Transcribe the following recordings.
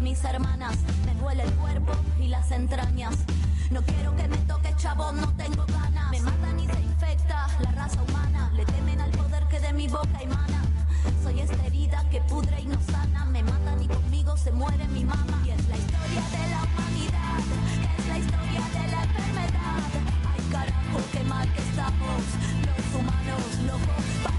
mis hermanas. Me duele el cuerpo y las entrañas. No quiero que me toque chabón, no tengo ganas. Me matan y se infecta la raza humana. Le temen al poder que de mi boca emana. Soy esta herida que pudre y no sana. Me matan y conmigo se muere mi mamá. Y es la historia de la humanidad, es la historia de la enfermedad. Ay carajo, qué mal que estamos, los humanos locos,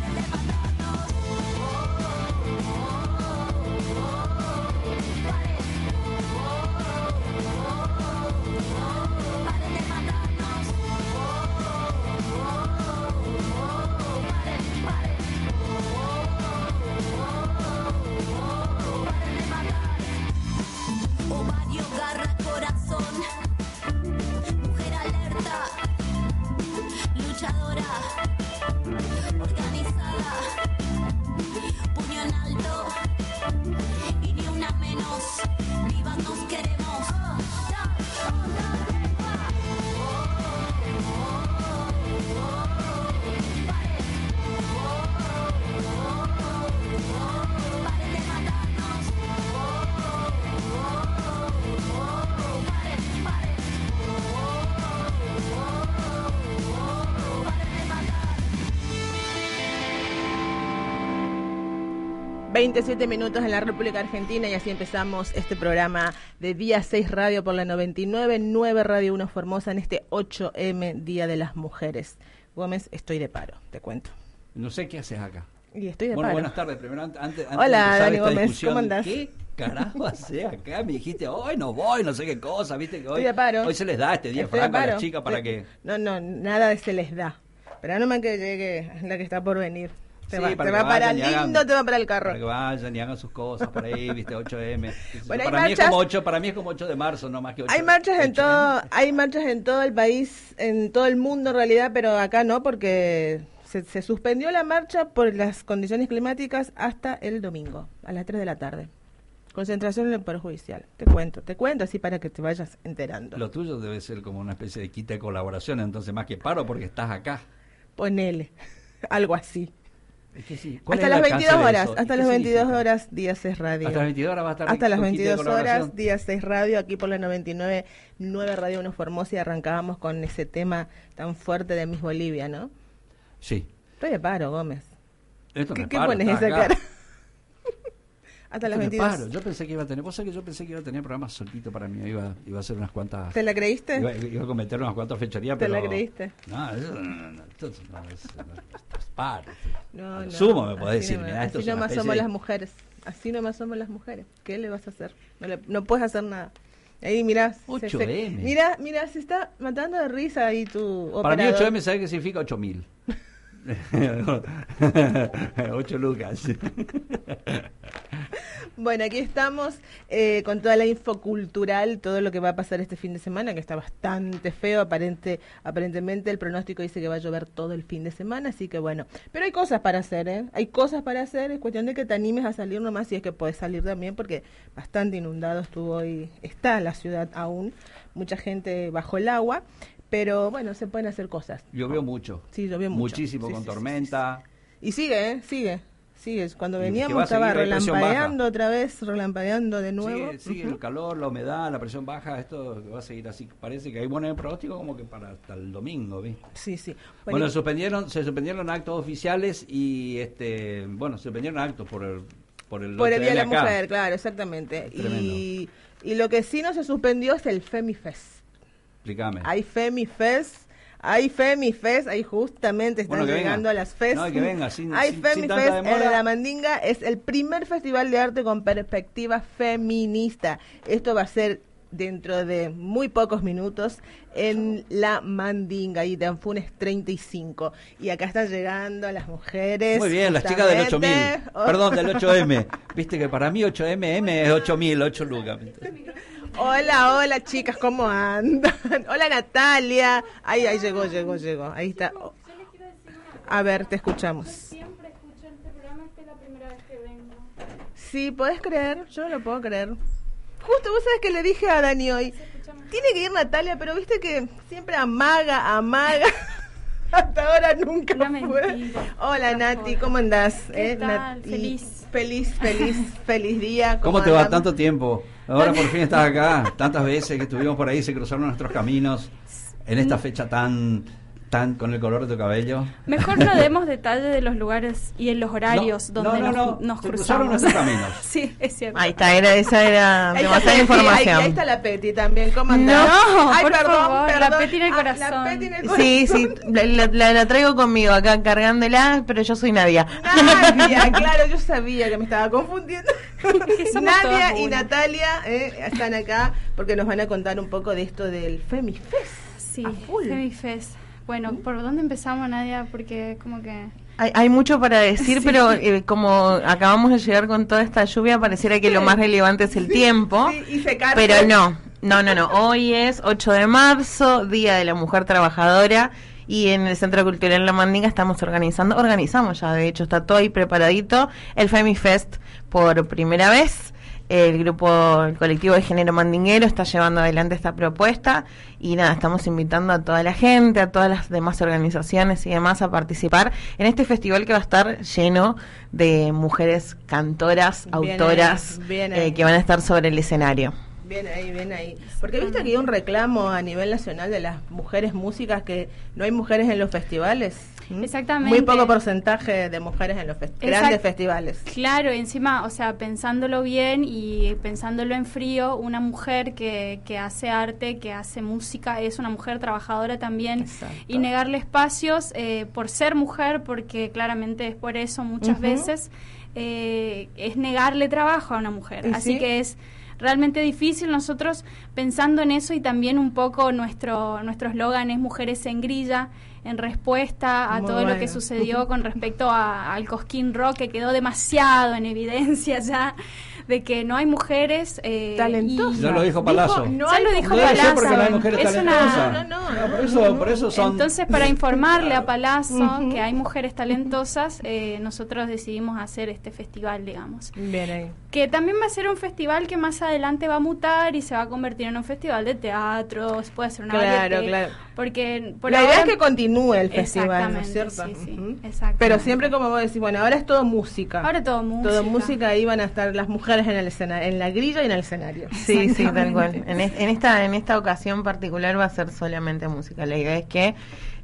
27 minutos en la República Argentina y así empezamos este programa de Día 6 Radio por la 99, 9 Radio 1 Formosa en este 8M Día de las Mujeres. Gómez, estoy de paro, te cuento. No sé qué haces acá. Y estoy de Bueno, paro. buenas tardes. Primero, ante- antes, antes Hola, de Dani Gómez, ¿cómo andás? ¿Qué carajo haces acá? Me dijiste, hoy no voy, no sé qué cosa, viste que hoy, Estoy de paro. hoy se les da este día franco a las chicas para Estoy- que... No, no, nada de se les da. Pero no me que llegue la que está por venir. Te Sí, va, para te va para hagan- lindo, te va para el carro. Para que vayan y hagan sus cosas por ahí, viste, 8M. Bueno, hay para mí es como 8, para mí es como 8 de marzo, no más que 8. Hay marchas en 8M. todo, hay marchas en todo el país, en todo el mundo en realidad, pero acá no porque se, se suspendió la marcha por las condiciones climáticas hasta el domingo a las 3 de la tarde. Concentración en el Poder Judicial. Te cuento, te cuento así para que te vayas enterando. Lo tuyo debe ser como una especie de quita de colaboración, entonces más que paro porque estás acá. Ponele, algo así. Es que sí. ¿Cuál Hasta las el alcance 22 de horas, hasta ¿Qué las 22 significa? horas, día 6 radio. Hasta las 22 horas va a estar Hasta las con quita de 22 colaboración. horas, día 6 radio, aquí por la 99, 9 Radio 1 Formosa y arrancábamos con ese tema tan fuerte de Miss Bolivia, ¿no? Sí. Estoy de paro, Gómez. Esto ¿Qué, qué paro, pones esa acá. cara? Hasta las Esto me 22. paro. Yo pensé que iba a tener, vos sabés que yo pensé que iba a tener programas solito para mí, iba, iba a hacer unas cuantas, ¿Te la creíste? iba, iba a cometer unas cuantas fechorías, ¿Te pero... la creíste? No, eso no, no, no, esto no, es- esto es paro. No, no. sumo me podés decir, mirá, esto así nomás somos de- las mujeres. Así nomás somos las mujeres. ¿Qué le vas a hacer? No, le- no puedes hacer nada. Ahí mirá. se- 8M. Mira, mira, se está matando de risa ahí tu Para mí operador. 8M, ¿sabes qué significa 8000? 8 lucas. Bueno, aquí estamos eh, con toda la info cultural, todo lo que va a pasar este fin de semana, que está bastante feo. Aparente, aparentemente el pronóstico dice que va a llover todo el fin de semana, así que bueno. Pero hay cosas para hacer, ¿eh? Hay cosas para hacer, es cuestión de que te animes a salir nomás, si es que puedes salir también, porque bastante inundado estuvo hoy, está la ciudad aún, mucha gente bajo el agua, pero bueno, se pueden hacer cosas. Llovió mucho. Sí, llovió mucho. Muchísimo, Sí, con sí, sí, tormenta. Y sigue, ¿eh? Sigue. Sigue. Cuando veníamos estaba relampagueando otra vez, relampagueando de nuevo. Sigue, sigue el calor, la humedad, la presión baja, esto va a seguir así. Parece que hay buen pronóstico como que para hasta el domingo, ¿viste? Sí, sí. Bueno, Bueno, suspendieron, se suspendieron actos oficiales y este, bueno, se suspendieron actos por el por el por el Día de la 8M acá. Mujer, claro, exactamente. Y, y lo que sí no se suspendió es el Femifest. Explícame. Hay Femifest. Hay Femifest, ahí justamente están Bueno, que venga. llegando a las fest. No, que venga, sin- Hay sin- Femifest en La Mandinga, es el primer festival de arte con perspectiva feminista. Esto va a ser dentro de muy pocos minutos en La Mandinga y de Anfunes 35. Y acá están llegando las mujeres. Muy bien, las chicas del 8000. justamente. Oh. Perdón, del 8M. Viste que para mí 8M M es 8000, 8 lucas. Hola, hola chicas, ¿cómo andan? Hola Natalia. Ahí, ahí llegó, llegó, llegó. Ahí está. Yo les quiero decir una cosa. A ver, te Yo escuchamos. siempre escucho este programa, esta es la primera vez que vengo. Sí, ¿podés creer? Yo no lo puedo creer. Justo, vos sabés que le dije a Dani hoy, tiene que ir Natalia, pero viste que siempre amaga, amaga. Hasta ahora nunca Una fue. mentira. Hola Nati. ¿cómo andás? ¿Qué Eh, tal? Feliz. Feliz, feliz, feliz día. ¿Cómo te va tanto tiempo? Ahora por fin estás acá. Tantas veces que estuvimos por ahí, se cruzaron nuestros caminos en esta fecha tan tan con el color de tu cabello. Mejor no demos detalles de los lugares y en los horarios No, donde no, no, nos, no, nos cruzamos. nuestros caminos. sí, es cierto. Ahí está, era, esa era demasiada Peti, ahí- información. Ahí, está la Peti también. ¿Cómo andás? No, Ay, por perdón, favor, la perdón. Peti en el Ah, corazón. La Peti en el Sí, sí, corazón. la, la- la- la traigo conmigo acá cargándola, pero yo soy Nadia. Nadia, claro, yo sabía que me estaba confundiendo. Nadia y. Natalia eh, están acá porque nos van a contar un poco de esto del Femifest. Sí. Femifest. Bueno, ¿por dónde empezamos, Nadia? Porque como que... Hay, hay mucho para decir, pero eh, como acabamos de llegar con toda esta lluvia, pareciera que lo más relevante es el tiempo. Sí, y secarse. Pero no, no, no, no. Hoy es 8 de marzo, Día de la Mujer Trabajadora, y en el Centro Cultural La Mandinga estamos organizando, organizamos ya, de hecho, está todo ahí preparadito, el Femifest por primera vez. El grupo, el colectivo de género mandinguero está llevando adelante esta propuesta y nada, estamos invitando a toda la gente, a todas las demás organizaciones y demás a participar en este festival que va a estar lleno de mujeres cantoras, Bien autoras ahí, bien eh, que van a estar sobre el escenario. Bien ahí, bien ahí. Porque viste que hay un reclamo a nivel nacional de las mujeres músicas que no hay mujeres en los festivales. Exactamente. Muy poco porcentaje de mujeres en los Exact- grandes festivales. Claro, encima, o sea, pensándolo bien y pensándolo en frío, una mujer que, que hace arte, que hace música, es una mujer trabajadora también. Exacto. Y negarle espacios eh, por ser mujer, porque claramente es por eso muchas veces, eh, es negarle trabajo a una mujer. Así sí. que es realmente difícil nosotros pensando en eso y también un poco nuestro nuestro eslogan es mujeres en grilla en respuesta a Muy todo lo que sucedió con respecto a- al Cosquín Rock que quedó demasiado en evidencia ya de que no hay mujeres eh, Talentosas. Ya lo dijo Palazzo. no Ya hay lo dijo Palazzo. porque no hay mujeres Es una-. No, no, no, por eso, por eso son. entonces, para informarle a Palazzo que hay mujeres talentosas, eh, nosotros decidimos hacer este festival, digamos. Bien ahí. Que también va a ser un festival que más adelante va a mutar y se va a convertir en un festival de teatro, se puede hacer una Claro, claro. Porque por la ahora- idea es que continúe el festival, ¿no es cierto? sí, sí, exactamente. Pero siempre como vos decís, bueno, ahora es todo música. Ahora todo música. Todo música, ahí van a estar las mujeres en el escenario, en la grilla y en el escenario. Sí, sí, tal cual. En, es- en esta en esta ocasión particular va a ser solamente música. La idea es que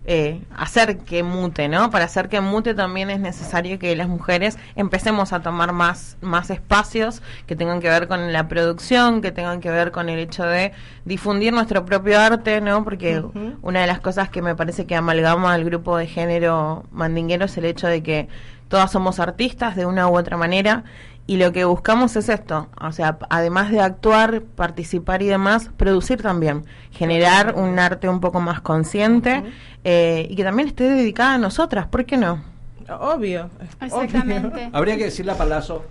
eh, hacer que mute, ¿no? Para hacer que mute también es necesario que las mujeres empecemos a tomar más más espacios que tengan que ver con la producción, que tengan que ver con el hecho de difundir nuestro propio arte, ¿no? Porque una de las cosas que me parece que amalgama al grupo de género mandinguero es el hecho de que todas somos artistas de una u otra manera y lo que buscamos es esto, o sea, además de actuar, participar y demás, producir también, generar un arte un poco más consciente eh, y que también esté dedicada a nosotras, ¿por qué no? Obvio. Exactamente. Habría que decirle a Palazzo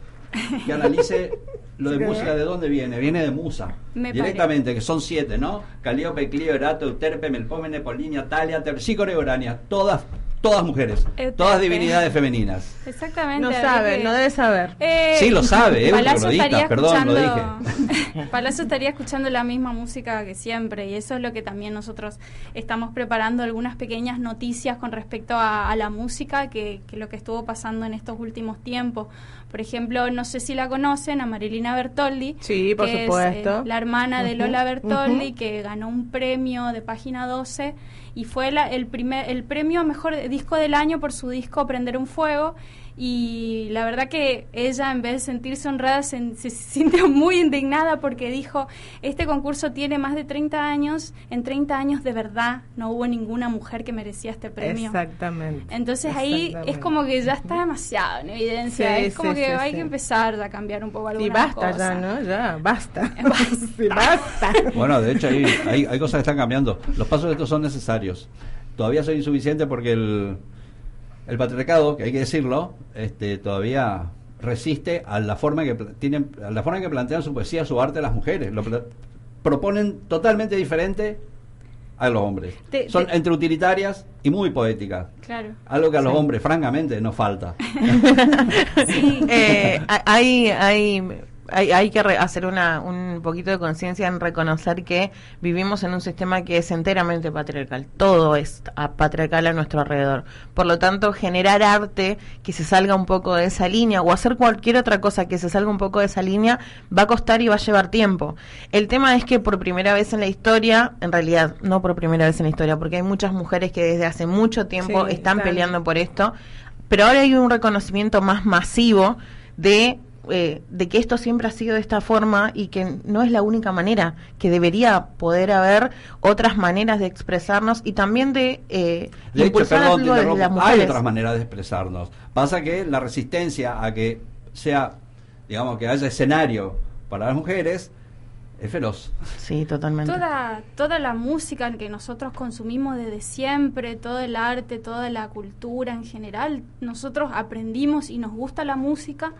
que analice lo de música, ¿de dónde viene? Viene de Musa. Me Directamente, que son siete, ¿no? Calíope, Clio, Erato, Euterpe, Melpómene, Polinia, Talia, Terpsícore Urania. Todas, todas mujeres. Todas divinidades femeninas. Exactamente. No sabe, que- no debe saber. Eh, Sí, lo sabe, es un Palazzo troglodita, estaría perdón, lo escuchando- Palazzo estaría escuchando la misma música que siempre y eso es lo que también nosotros estamos preparando algunas pequeñas noticias con respecto a, a la música que, que lo que estuvo pasando en estos últimos tiempos. Por ejemplo, no sé si la conocen, a Marilina Bertoldi, Sí, por que supuesto. es eh, la hermana de Lola Bertoldi, que ganó un premio de página 12 y fue la- el primer el premio a mejor disco del año por su disco Prender un fuego y la verdad que ella en vez de sentirse honrada se, se sintió muy indignada porque dijo este concurso tiene más de 30 años en 30 años de verdad no hubo ninguna mujer que merecía este premio Exactamente. entonces ahí es como que ya está demasiado en evidencia Sí, es como sí, que sí, hay sí. que empezar a cambiar un poco algunas Sí, basta ya, ¿no? Ya, basta. Basta. Sí, basta. Bueno, de hecho hay, hay, hay cosas que están cambiando. Los pasos de estos son necesarios. Todavía son insuficientes porque el, el patriarcado, que hay que decirlo, este, todavía resiste a la forma que tienen, a la forma en que plantean su poesía, su arte las mujeres. Lo proponen totalmente diferente a los hombres. Te- son te- entre utilitarias y muy poéticas. claro Algo que a los hombres, francamente, nos falta. sí Eh, ha- hay, hay, hay, hay que re- hacer una, un poquito de conciencia en reconocer que vivimos en un sistema que es enteramente patriarcal. Todo es a- patriarcal a nuestro alrededor. Por lo tanto, generar arte que se salga un poco de esa línea o hacer cualquier otra cosa que se salga un poco de esa línea va a costar y va a llevar tiempo. El tema es que por primera vez en la historia, en realidad no por primera vez en la historia, porque hay muchas mujeres que desde hace mucho tiempo Sí, están están. peleando por esto, pero ahora hay un reconocimiento más masivo de eh, de que esto siempre ha sido de esta forma y que no es la única manera, que debería poder haber otras maneras de expresarnos y también de, eh, De hecho, perdón, las hay mujeres. otras maneras de expresarnos. Pasa que la resistencia a que sea, digamos, que haya escenario para las mujeres es feroz. Sí, totalmente. Toda, toda la música que nosotros consumimos desde siempre, todo el arte, toda la cultura en general, nosotros aprendimos y nos gusta la música,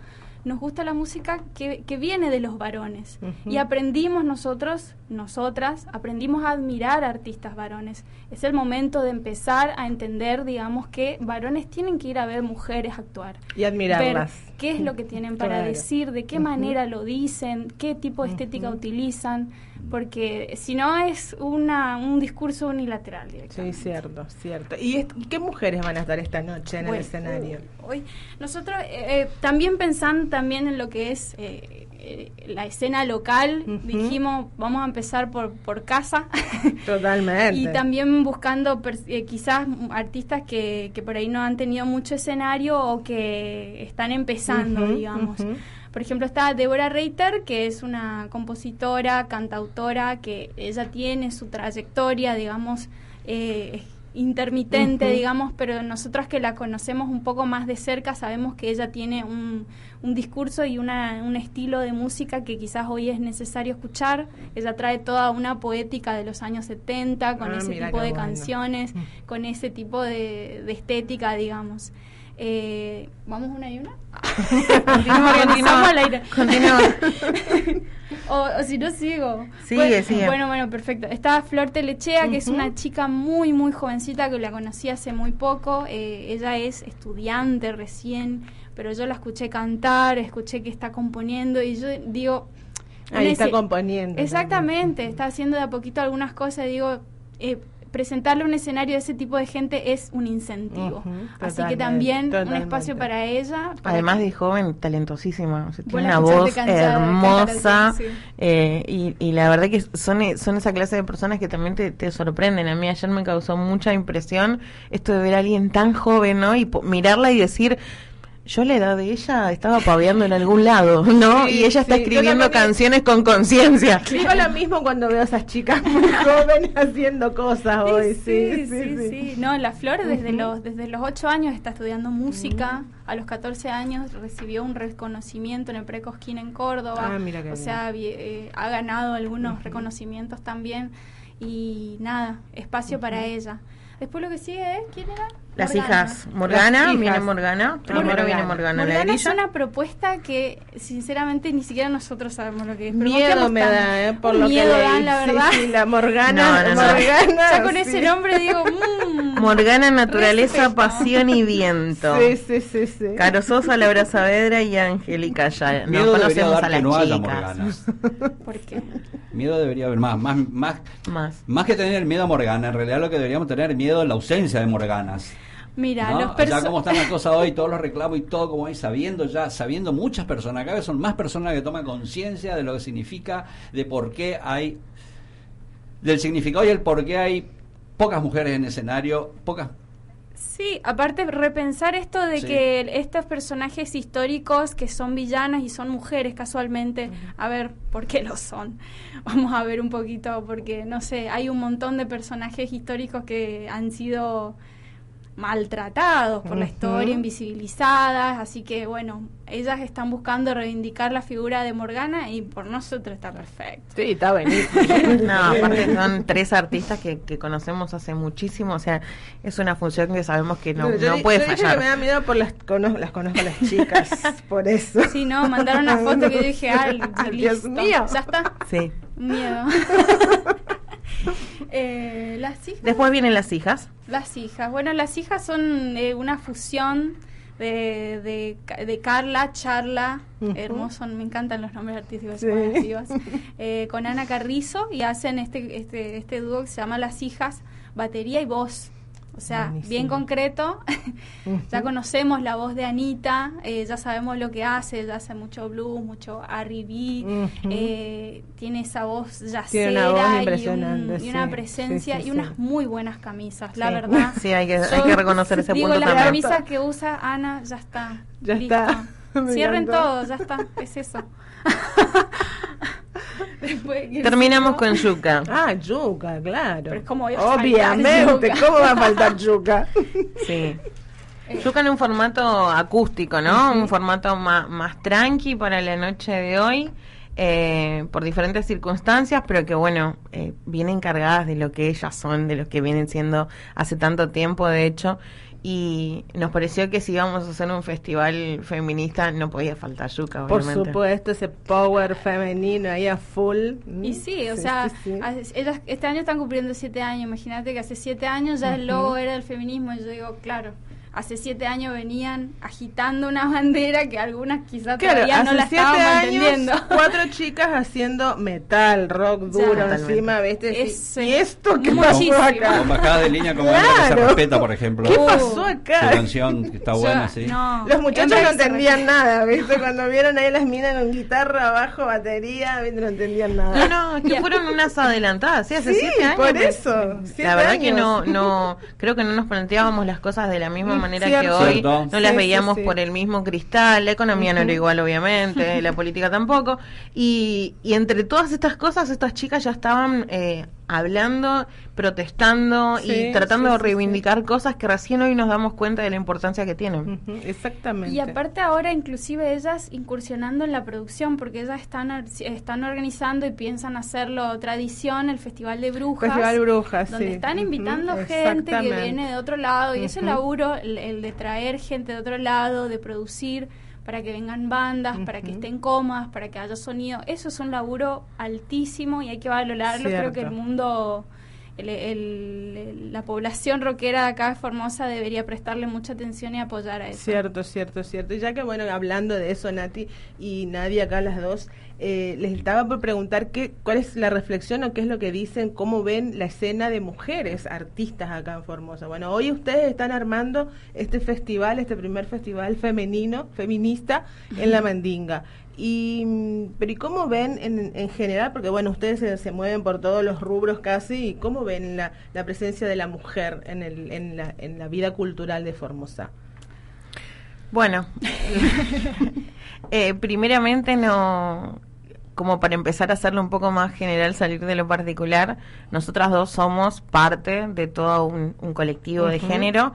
nos gusta la música que, que viene de los varones. Y aprendimos nosotros, nosotras, aprendimos a admirar a artistas varones. Es el momento de empezar a entender, digamos, que varones tienen que ir a ver mujeres actuar. Y admirarlas. Ver qué es lo que tienen para Claro. decir, de qué manera lo dicen, qué tipo de estética utilizan, porque si no es una, un discurso unilateral Sí, directamente. cierto, cierto. ¿Y, y qué mujeres van a estar esta noche en el Bueno, escenario? Hoy nosotros eh, eh, también pensando también en lo que es eh, eh, la escena local, dijimos vamos a empezar por por casa. Totalmente. Y también buscando eh, quizás artistas que, que por ahí no han tenido mucho escenario o que están empezando, digamos. ujú. Por ejemplo, está Deborah Reiter, que es una compositora, cantautora, que ella tiene su trayectoria, digamos, eh, intermitente, digamos, pero nosotras que la conocemos un poco más de cerca sabemos que ella tiene un, un discurso y una, un estilo de música que quizás hoy es necesario escuchar. Ella trae toda una poética de los años 70 con Ah, ese mira tipo qué de bueno. canciones, Mm. con ese tipo de, de estética, digamos. Eh, ¿Vamos una y una? Continúa, continúa. Continúa. O, o si no sigo. Sigue, bueno, sigue. Bueno, bueno, perfecto. Está Flor Telechea, que es una chica muy, muy jovencita que la conocí hace muy poco. Eh, ella es estudiante recién, pero yo la escuché cantar, escuché que está componiendo y yo digo... Ahí está ese- componiendo. Exactamente, está haciendo de a poquito algunas cosas. Digo, eh, presentarle un escenario de ese tipo de gente es un incentivo. Así que también un espacio para ella. para Además que- de joven, talentosísima. O sea, Vos tiene una voz hermosa. sí. eh, y, y la verdad que son, son esa clase de personas que también te, te sorprenden. A mí ayer me causó mucha impresión esto de ver a alguien tan joven, ¿no? Y mirarla y decir. Yo a la edad de ella estaba paveando en algún lado, ¿no? Sí, y ella está sí, escribiendo también- canciones con conciencia. Digo lo mismo cuando veo a esas chicas muy jóvenes haciendo cosas hoy. Sí, sí, sí. No, la Flor desde los desde los ocho años está estudiando música. A los 14 años recibió un reconocimiento en el Precosquín en Córdoba. Ah, mira qué o sea, eh, ha ganado algunos reconocimientos también. Y nada, espacio para ella. Después lo que sigue es, ¿quién era? Las Morgana. hijas. Morgana, Las hijas. viene Morgana. Primero Morgana. viene Morgana, la Morgana es una propuesta que sinceramente ni siquiera nosotros sabemos lo que es. pero Miedo me da, ¿eh? Por lo miedo que dan, la Sí, verdad. sí, la Morgana. No, no, no. Morgana, ya con sí. ese nombre digo, mmm, Morgana, naturaleza, Respeto. pasión y viento. Sí, sí, sí, sí. Caro Sosa, Laura Saavedra y Angélica ya. No conocemos a las no haya chicas. Morganas. Miedo debería haber más, más, más, Más. más que tener miedo a Morgana, en realidad lo que deberíamos tener miedo es la ausencia de Morganas. mira, ¿no? los Ya perso- como están las cosas hoy, todos los reclamos y todo como hay, sabiendo ya, sabiendo muchas personas, cada vez son más personas que toman conciencia de lo que significa, de por qué hay, del significado y el por qué hay pocas mujeres en escenario, pocas Sí, aparte repensar esto de Sí. que estos personajes históricos que son villanas y son mujeres casualmente, a ver, ¿por qué lo son? Vamos a ver un poquito, porque no sé, hay un montón de personajes históricos que han sido maltratados por la Ujú. historia, invisibilizadas, así que bueno, ellas están buscando reivindicar la figura de Morgana y por nosotros está perfecto. Sí, está buenísimo. No, aparte son tres artistas que, que conocemos hace muchísimo, o sea, es una función que sabemos que no, Yo no puede yo dije fallar. que me da miedo por las conozco, las conozco a las chicas, por eso. Sí, no, mandaron una foto que yo dije, ay, Dios listo, mío. ya está. Sí. Miedo. Eh, las hijas. Después vienen las hijas. Las hijas. Bueno, las hijas son eh, una fusión de, de, de Carla, Charla, hermoso, me encantan los nombres artísticos Sí. eh, con Ana Carrizo y hacen este, este, este dúo que se llama Las Hijas, batería y voz. O sea, Buenísimo. bien concreto. ya conocemos la voz de Anita, eh, ya sabemos lo que hace, ella hace mucho blues, mucho R&B, eh, tiene esa voz yacera Tiene una voz y, un- y una presencia sí, sí, y unas muy buenas camisas, la verdad. Sí, hay que, hay que reconocer ese digo, punto las también. camisas que usa Ana, ya está. Ya listo. está. Cierren todo, ya está. Es eso. Después, ¿quién Terminamos con Yuka. Ah, yuca, claro. Pero es como Obviamente, yuca. ¿cómo va a faltar yuca? Sí. Yuka en un formato acústico, ¿no? Un formato ma- más tranqui para la noche de hoy, eh, por diferentes circunstancias, pero que bueno, eh, vienen cargadas de lo que ellas son, de lo que vienen siendo hace tanto tiempo, de hecho. Y nos pareció que si íbamos a hacer un festival feminista, no podía faltar Yuka, Por obviamente. supuesto, ese power femenino ahí a full. Y sí, o sea, sí, sí. hace- ellas este año están cumpliendo siete años. Imagínate que hace siete años ya el logo era el feminismo. Y yo digo, claro, hace siete años venían agitando una bandera que algunas quizás Claro, todavía no hace la siete estábamos años, entendiendo. cuatro chicas haciendo metal, rock duro encima, ¿viste? ¿Y es esto qué muchísimo. pasó acá? Con bajada de línea como esta que se Claro. respeta, por ejemplo. ¿Qué Uh, pasó Su acá? canción que está buena, Yo- sí. no, Los muchachos no entendían nada, ¿viste? Cuando vieron ahí las minas con guitarra, bajo, batería, ¿viste? No entendían nada. No, no, es que fueron unas adelantadas, sí, hace Sí, siete años. por pues, eso, siete La verdad que no, no, creo que no nos planteábamos las cosas de la misma Manera que cierto. hoy. Cierto. No las Sí, veíamos sí. por el mismo cristal, la economía no era igual, obviamente, la política tampoco. Y, y entre todas estas cosas, estas chicas ya estaban eh, hablando, protestando Sí, y tratando sí, de sí, reivindicar cosas que recién hoy nos damos cuenta de la importancia que tienen. Exactamente. Y aparte ahora inclusive ellas incursionando en la producción porque ellas están están organizando y piensan hacerlo tradición el Festival de Brujas. Festival Brujas, donde sí. están invitando gente que viene de otro lado y ese laburo, el, el de traer gente de otro lado, de producir para que vengan bandas, para que estén cómodas, para que haya sonido, eso es un laburo altísimo y hay que valorarlo. Creo que el mundo, el- el- el- la población rockera de acá de Formosa debería prestarle mucha atención y apoyar a eso. Cierto, cierto, cierto. Y ya que, bueno, hablando de eso, Nati y Nadia, acá las dos, eh, les estaba por preguntar qué, cuál es la reflexión o qué es lo que dicen, cómo ven la escena de mujeres artistas acá en Formosa. Bueno, hoy ustedes están armando este festival, este primer festival femenino, feminista en La Mandinga. Y, mm, pero ¿y cómo ven en, en general? Porque bueno, ustedes se, se mueven por todos los rubros casi. ¿Y cómo ven la, la presencia de la mujer en, el, en, la, en la vida cultural de Formosa? Bueno, eh, primeramente no, como para empezar a hacerlo un poco más general, salir de lo particular, nosotras dos somos parte de todo un, un colectivo de género,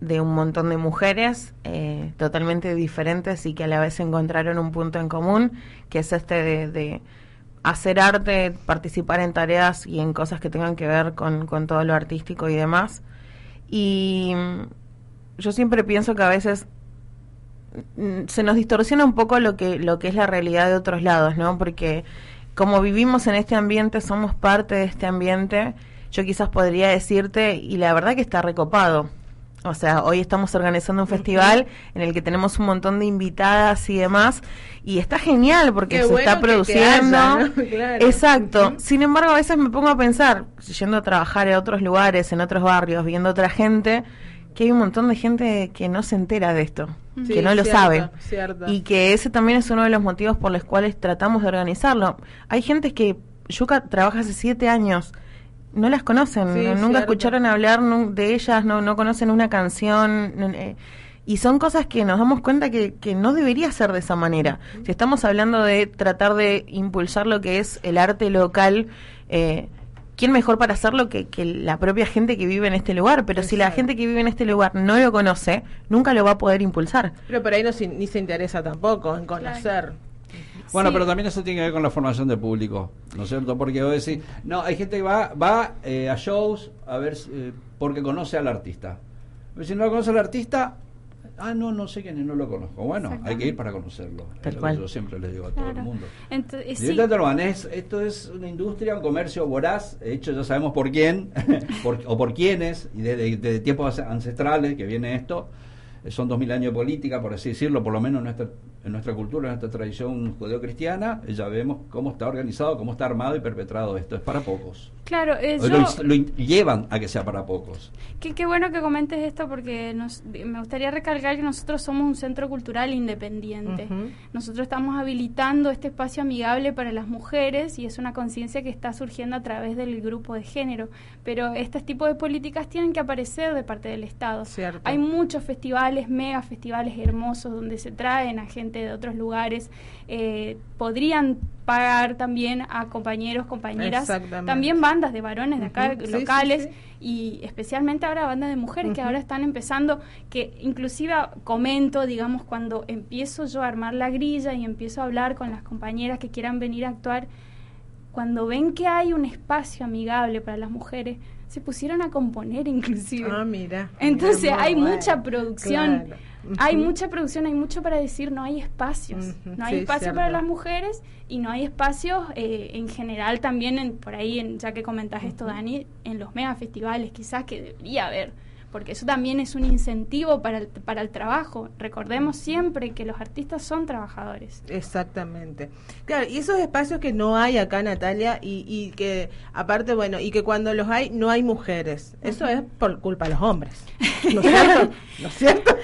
de un montón de mujeres eh, totalmente diferentes y que a la vez encontraron un punto en común, que es este de, de hacer arte, participar en tareas y en cosas que tengan que ver con, con todo lo artístico y demás. Y mm, yo siempre pienso que a veces se nos distorsiona un poco lo que lo que es la realidad de otros lados, ¿no? Porque como vivimos en este ambiente, somos parte de este ambiente, yo quizás podría decirte, y la verdad que está recopado. O sea, hoy estamos organizando un festival en el que tenemos un montón de invitadas y demás, y está genial porque Qué se bueno está produciendo. haya, ¿no? Claro. Exacto. Sin embargo, a veces me pongo a pensar, yendo a trabajar en otros lugares, en otros barrios, viendo otra gente, que hay un montón de gente que no se entera de esto, Sí, que no lo cierto, sabe. cierto. Y que ese también es uno de los motivos por los cuales tratamos de organizarlo. Hay gente que Yuka trabaja hace siete años, no las conocen, Sí, nunca cierto. escucharon hablar de ellas, no, no conocen una canción. eh, y son cosas que nos damos cuenta que, que no debería ser de esa manera. Si estamos hablando de tratar de impulsar lo que es el arte local, eh, ¿quién mejor para hacerlo que, que la propia gente que vive en este lugar? Pero si la gente que vive en este lugar no lo conoce, nunca lo va a poder impulsar. Pero por ahí no ni se interesa tampoco en conocer. Bueno, Sí. pero también eso tiene que ver con la formación del público, ¿no es cierto? Porque vos decís, no, hay gente que va, va eh, a shows a ver eh, porque conoce al artista. Pero si no lo conoce al artista, ah, no, no sé quién es, no lo conozco. Bueno, hay que ir para conocerlo. Tal cual. yo siempre les digo a todo el mundo. Ento- eh, sí. Es- esto es una industria, un comercio voraz, hecho ya sabemos por quién, por- o por quiénes, y desde, tiempos ancestrales que viene esto. son dos mil años de política, por así decirlo, por lo menos en nuestra, en nuestra cultura, en nuestra tradición judeocristiana, ya vemos cómo está organizado, cómo está armado y perpetrado esto. Es para pocos. Claro, eh, Lo, yo- lo llevan a que sea para pocos. Qué, qué bueno que comentes esto porque nos, me gustaría recalcar que nosotros somos un centro cultural independiente. Nosotros estamos habilitando este espacio amigable para las mujeres y es una conciencia que está surgiendo a través del grupo de género. Pero este tipo de políticas tienen que aparecer de parte del Estado. Cierto. Hay muchos festivales, mega festivales hermosos donde se traen a gente de otros lugares. Eh, podrían pagar también a compañeros, compañeras, también bandas de varones de acá Ujú. Sí, locales sí, sí. y especialmente ahora bandas de mujeres que Ujú. ahora están empezando, que inclusive comento, digamos, cuando empiezo yo a armar la grilla y empiezo a hablar con las compañeras que quieran venir a actuar, cuando ven que hay un espacio amigable para las mujeres, se pusieron a componer inclusive. Ah, mira. Entonces Mira, hay bueno. mucha producción. Claro. Hay mucha producción, hay mucho para decir, no hay espacios. No hay sí, espacio cierto. para las mujeres y no hay espacios eh, en general también, en, por ahí, en, ya que comentas esto, Dani, en los mega festivales quizás que debería haber, porque eso también es un incentivo para el, para el trabajo. Recordemos siempre que los artistas son trabajadores. Exactamente. Claro, y esos espacios que no hay acá, Natalia, y, y que aparte, bueno, y que cuando los hay, no hay mujeres. Eso es por culpa de los hombres. ¿No es cierto? ¿No es cierto?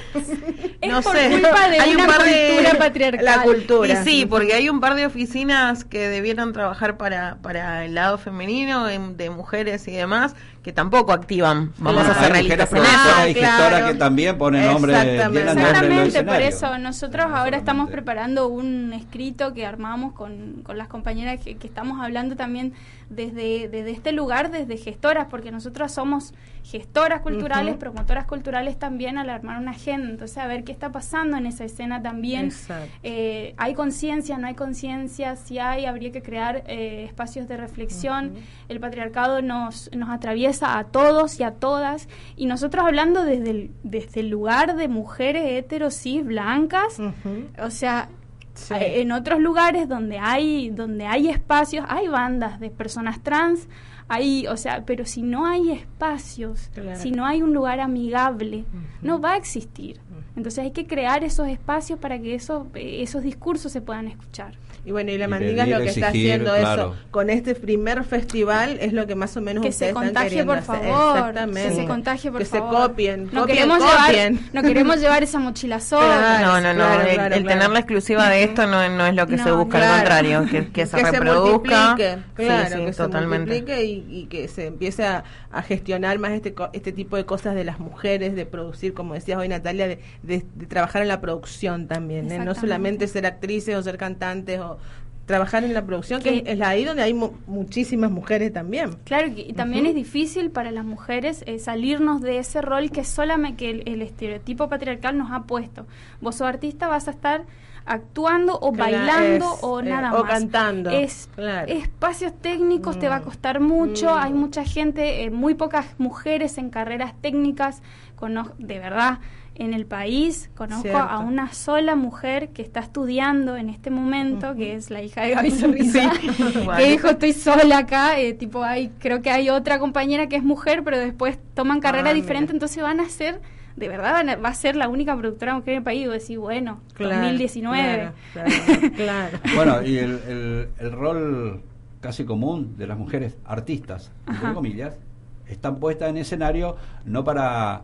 Es No por sé. culpa de Hay un par de- cultura patriarcal. La cultura. Y sí, porque hay un par de oficinas que debieran trabajar para, para el lado femenino, em, de mujeres y demás, que tampoco activan. Vamos Claro. a Hay realistas productoras y claro. que también ponen nombres, Exactamente. Exactamente, por eso nosotros No ahora estamos preparando un escrito que armamos con, con las compañeras que, que estamos hablando también desde, desde este lugar, desde gestoras, porque nosotros somos gestoras culturales, promotoras culturales también al armar una agenda, entonces a ver qué está pasando en esa escena también. Eh, hay conciencia, no hay conciencia, si hay, habría que crear eh, espacios de reflexión. El patriarcado nos, nos atraviesa a todos y a todas, y nosotros hablando desde el, desde el lugar de mujeres heteros, cis, blancas, o sea, Sí. en otros lugares donde hay, donde hay espacios, hay bandas de personas trans, hay, o sea, pero si no hay espacios, Claro. si no hay un lugar amigable, no va a existir. Entonces hay que crear esos espacios para que esos, eh, esos discursos se puedan escuchar. Y bueno, y la Mandinga es lo que está exigir, haciendo claro. eso con este primer festival es lo que más o menos Que ustedes se están contagie, queriendo por hacer. favor. Exactamente. Que se contagie, por que favor. se copien, No copien, queremos copien. llevar, no queremos llevar esa mochila sola. Claro. No, no, no. Claro, el claro, el claro. tener la exclusiva de esto no, no es lo que No, se busca, Claro. al contrario, que, que se reproduzca. multiplique, claro, sí, sí, que se totalmente. multiplique y, y que se empiece a, a gestionar más este este tipo de cosas de las mujeres, de producir, como decías hoy Natalia, de, de- de trabajar en la producción también, ¿eh? no solamente ser actrices o ser cantantes o trabajar en la producción, que Que- es ahí donde hay mu- muchísimas mujeres también. Claro, y también es difícil para las mujeres eh, salirnos de ese rol que solamente que el, el estereotipo patriarcal nos ha puesto. Vos sos artista, vas a estar actuando o Claro, bailando es, o eh, nada o más. cantando, Es, claro. Espacios técnicos te va a Mm. costar mucho, Mm. hay mucha gente, eh, muy pocas mujeres en carreras técnicas, conozco, de verdad. En el país conozco Cierto. a una sola mujer que está estudiando en este momento, que es la hija de Gaby Sorrisa, que dijo estoy sola acá, eh, tipo hay, creo que hay otra compañera que es mujer, pero después toman carrera Ah, diferente, mira. entonces van a ser, de verdad van a- va a ser la única productora mujer en el país, y vos decís, bueno, Claro, 2019. Claro, claro, claro. Bueno, y el, el- el rol casi común de las mujeres artistas, entre Ajá. comillas, están puestas en escenario no para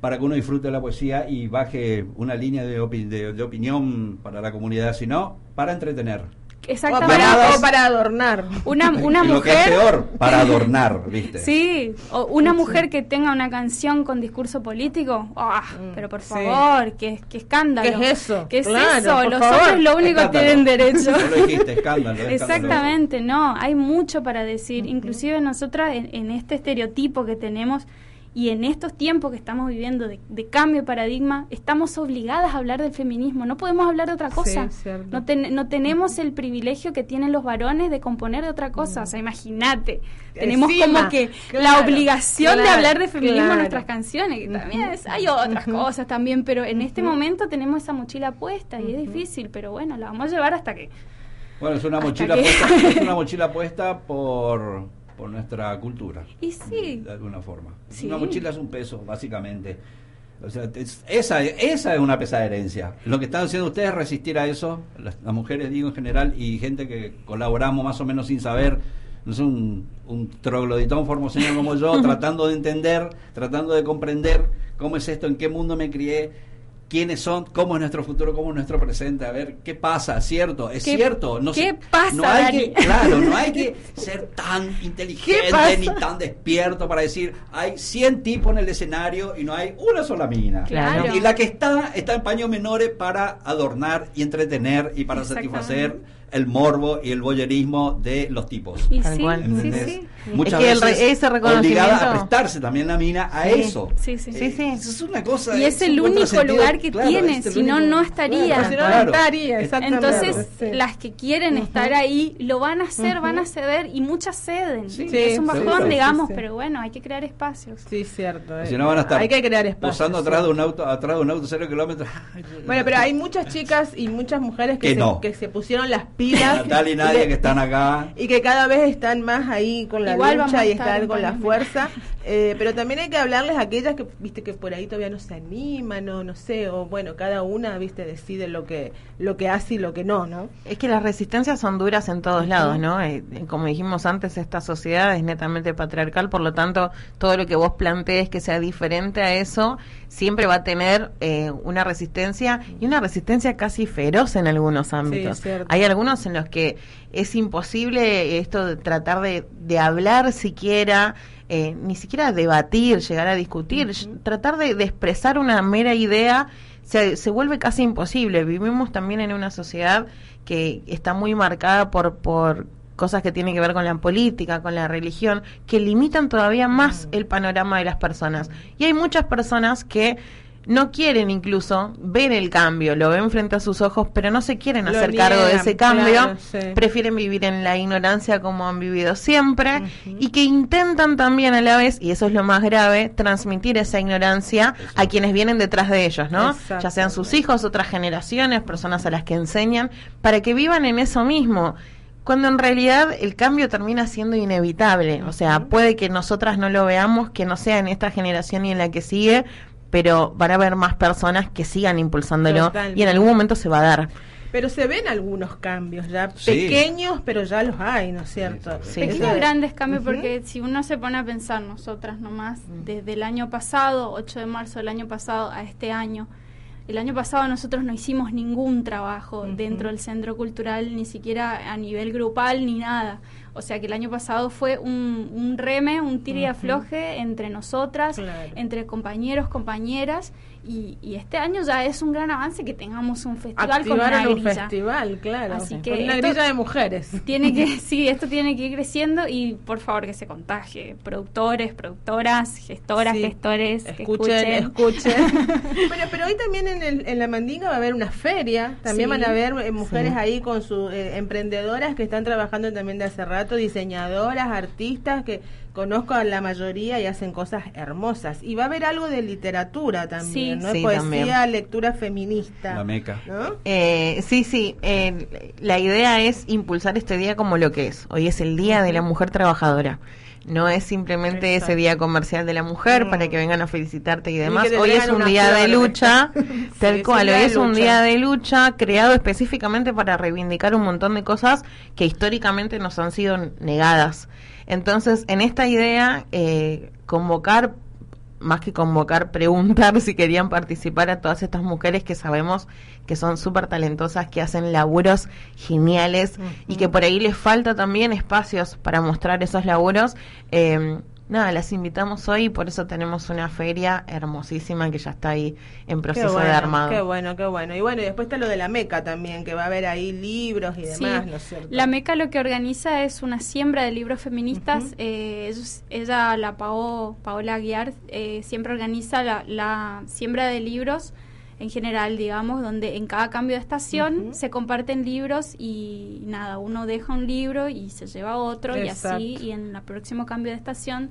para que uno disfrute de la poesía y baje una línea de, opi- de- de opinión para la comunidad, sino para entretener. O Exactamente. para, o para adornar. Una, una y lo que es mujer... peor, para adornar, ¿viste? Sí, o una mujer que tenga una canción con discurso político, ¡ah! Mm, pero por sí. favor, qué, qué escándalo. ¿Qué es eso? ¿Qué es Claro, eso? Los favor. hombres lo único que Escándalo. tienen derecho. Lo dijiste, escándalo. Exactamente, no, hay mucho para decir. Inclusive nosotras en, en este estereotipo que tenemos y en estos tiempos que estamos viviendo de, de cambio de paradigma, estamos obligadas a hablar del feminismo. No podemos hablar de otra cosa. Sí, no, ten- no tenemos el privilegio que tienen los varones de componer de otra cosa. O sea, imagínate. Tenemos Encima, como que la claro, obligación de hablar de feminismo claro. en nuestras canciones. Que también es- hay otras cosas también, pero en este momento tenemos esa mochila puesta y es difícil. Pero bueno, la vamos a llevar hasta que Bueno, es una mochila que- puesta, es una mochila puesta por, por nuestra cultura. Y sí. De alguna forma. Sí. Una mochila es un peso, básicamente. O sea, es- esa, esa es una pesada herencia. Lo que están haciendo ustedes es resistir a eso, las, las mujeres digo en general, y gente que colaboramos más o menos sin saber, no sé, un, un trogloditón formoseño como yo, tratando de entender, tratando de comprender cómo es esto, en qué mundo me crié, quiénes son, cómo es nuestro futuro, cómo es nuestro presente, a ver qué pasa, cierto, es ¿Qué- cierto, no qué se- pasa, no hay Dani? que, claro, no hay que ser tan inteligente ni tan despierto para decir, hay 100 tipos en el escenario y no hay una sola mina. Claro. Y la que está, está en paños menores para adornar y entretener y para satisfacer el morbo y el boyerismo de los tipos. Y. Muchas Es que el re- veces ese reconocimiento- obligada a prestarse también la mina a Sí. eso. Sí, sí. Sí, sí. Eso es una cosa. Y es el único lugar que claro, tiene, el si no, no estaría. Claro, no, estaría. Entonces, Sí. las que quieren estar ahí lo van a hacer, van a ceder y muchas ceden. Sí, es un bajón, sí, digamos, sí. pero bueno, hay que crear espacios. Sí, cierto. eh. Si no van a estar Hay que crear espacios. posando sí. atrás de un auto, atrás de un auto cero kilómetros. Bueno, pero hay muchas chicas y muchas mujeres que, Que se, no. que se pusieron las pilas. Natal y Nadia que- están acá. y que cada vez están más ahí con la Igual lucha y estar están con la fuerza eh, pero también hay que hablarles a aquellas que viste que por ahí todavía no se animan o no sé o bueno cada una viste decide lo que lo que hace y lo que no no Es que las resistencias son duras en todos lados, ¿no? Eh, eh, como dijimos antes, esta sociedad es netamente patriarcal, por lo tanto, todo lo que vos plantees que sea diferente a eso, siempre va a tener eh, una resistencia y una resistencia casi feroz en algunos ámbitos. cierto. Hay algunos en los que es imposible esto de tratar de, de hablar siquiera, eh, ni siquiera debatir, llegar a discutir, tratar de, de expresar una mera idea se, se vuelve casi imposible. Vivimos también en una sociedad que está muy marcada por, por cosas que tienen que ver con la política, con la religión, que limitan todavía más el panorama de las personas. Y hay muchas personas que no quieren incluso ver el cambio, lo ven frente a sus ojos, pero no se quieren Lo hacer cargo de ese cambio, claro, sí. prefieren vivir en la ignorancia como han vivido siempre y que intentan también a la vez, y eso es lo más grave, transmitir esa ignorancia a quienes vienen detrás de ellos, ¿no? Ya sean sus hijos, otras generaciones, personas a las que enseñan, para que vivan en eso mismo. Cuando en realidad el cambio termina siendo inevitable. O sea, puede que nosotras no lo veamos, que no sea en esta generación y en la que sigue, pero van a haber más personas que sigan impulsándolo Totalmente. y en algún momento se va a dar. pero se ven algunos cambios ya Sí. pequeños pero ya los hay no es cierto Sí, sí. Pequeños grandes cambios, porque si uno se pone a pensar, nosotras nomás, desde el año pasado, 8 de marzo del año pasado a este año, el año pasado nosotros no hicimos ningún trabajo dentro del centro cultural, ni siquiera a nivel grupal, ni nada. O sea que el año pasado fue un, un reme, un y afloje entre nosotras, Claro. entre compañeros, compañeras, y, y este año ya es un gran avance que tengamos un festival con una activaron un grilla. festival claro Así con que una grilla de mujeres Tiene que, sí, esto tiene que ir creciendo y por favor que se contagie. Productores, productoras, gestoras, Sí. gestores, que Escuchen, escuchen. escuchen. bueno, pero hoy también en, el- en la Mandinga va a haber una feria. También Sí. van a haber eh, mujeres Sí. ahí con sus eh, emprendedoras que están trabajando también de hace rato, diseñadoras, artistas que conozco a la mayoría y hacen cosas hermosas. Y va a haber algo de literatura también, Sí. ¿no? Sí, Poesía, también. lectura feminista. La meca. ¿no? Eh, sí, sí. eh, la idea es impulsar este día como lo que es. Hoy es el Día de la Mujer Trabajadora. No es simplemente Exacto. ese día comercial de la mujer Mm. para que vengan a felicitarte y demás. Hoy es un día de lucha, tal cual. Hoy es un día de lucha creado específicamente para reivindicar un montón de cosas que históricamente nos han sido negadas. Entonces, en esta idea, eh, convocar más que convocar, preguntar si querían participar a todas estas mujeres que sabemos que son súper talentosas, que hacen laburos geniales y que por ahí les falta también espacios para mostrar esos laburos. Eh, nada, las invitamos hoy y por eso tenemos una feria hermosísima que ya está ahí en proceso bueno, de armado. qué bueno, qué bueno. Y bueno, y después está lo de la meca también, que va a haber ahí libros y Sí. demás, ¿no es cierto? La MECA lo que organiza es una siembra de libros feministas. Eh, ellos- ella, la Pao, Paola Aguiar, eh, siempre organiza la, la siembra de libros en general, digamos, donde en cada cambio de estación se comparten libros y nada, uno deja un libro y se lleva otro y así, y en el próximo cambio de estación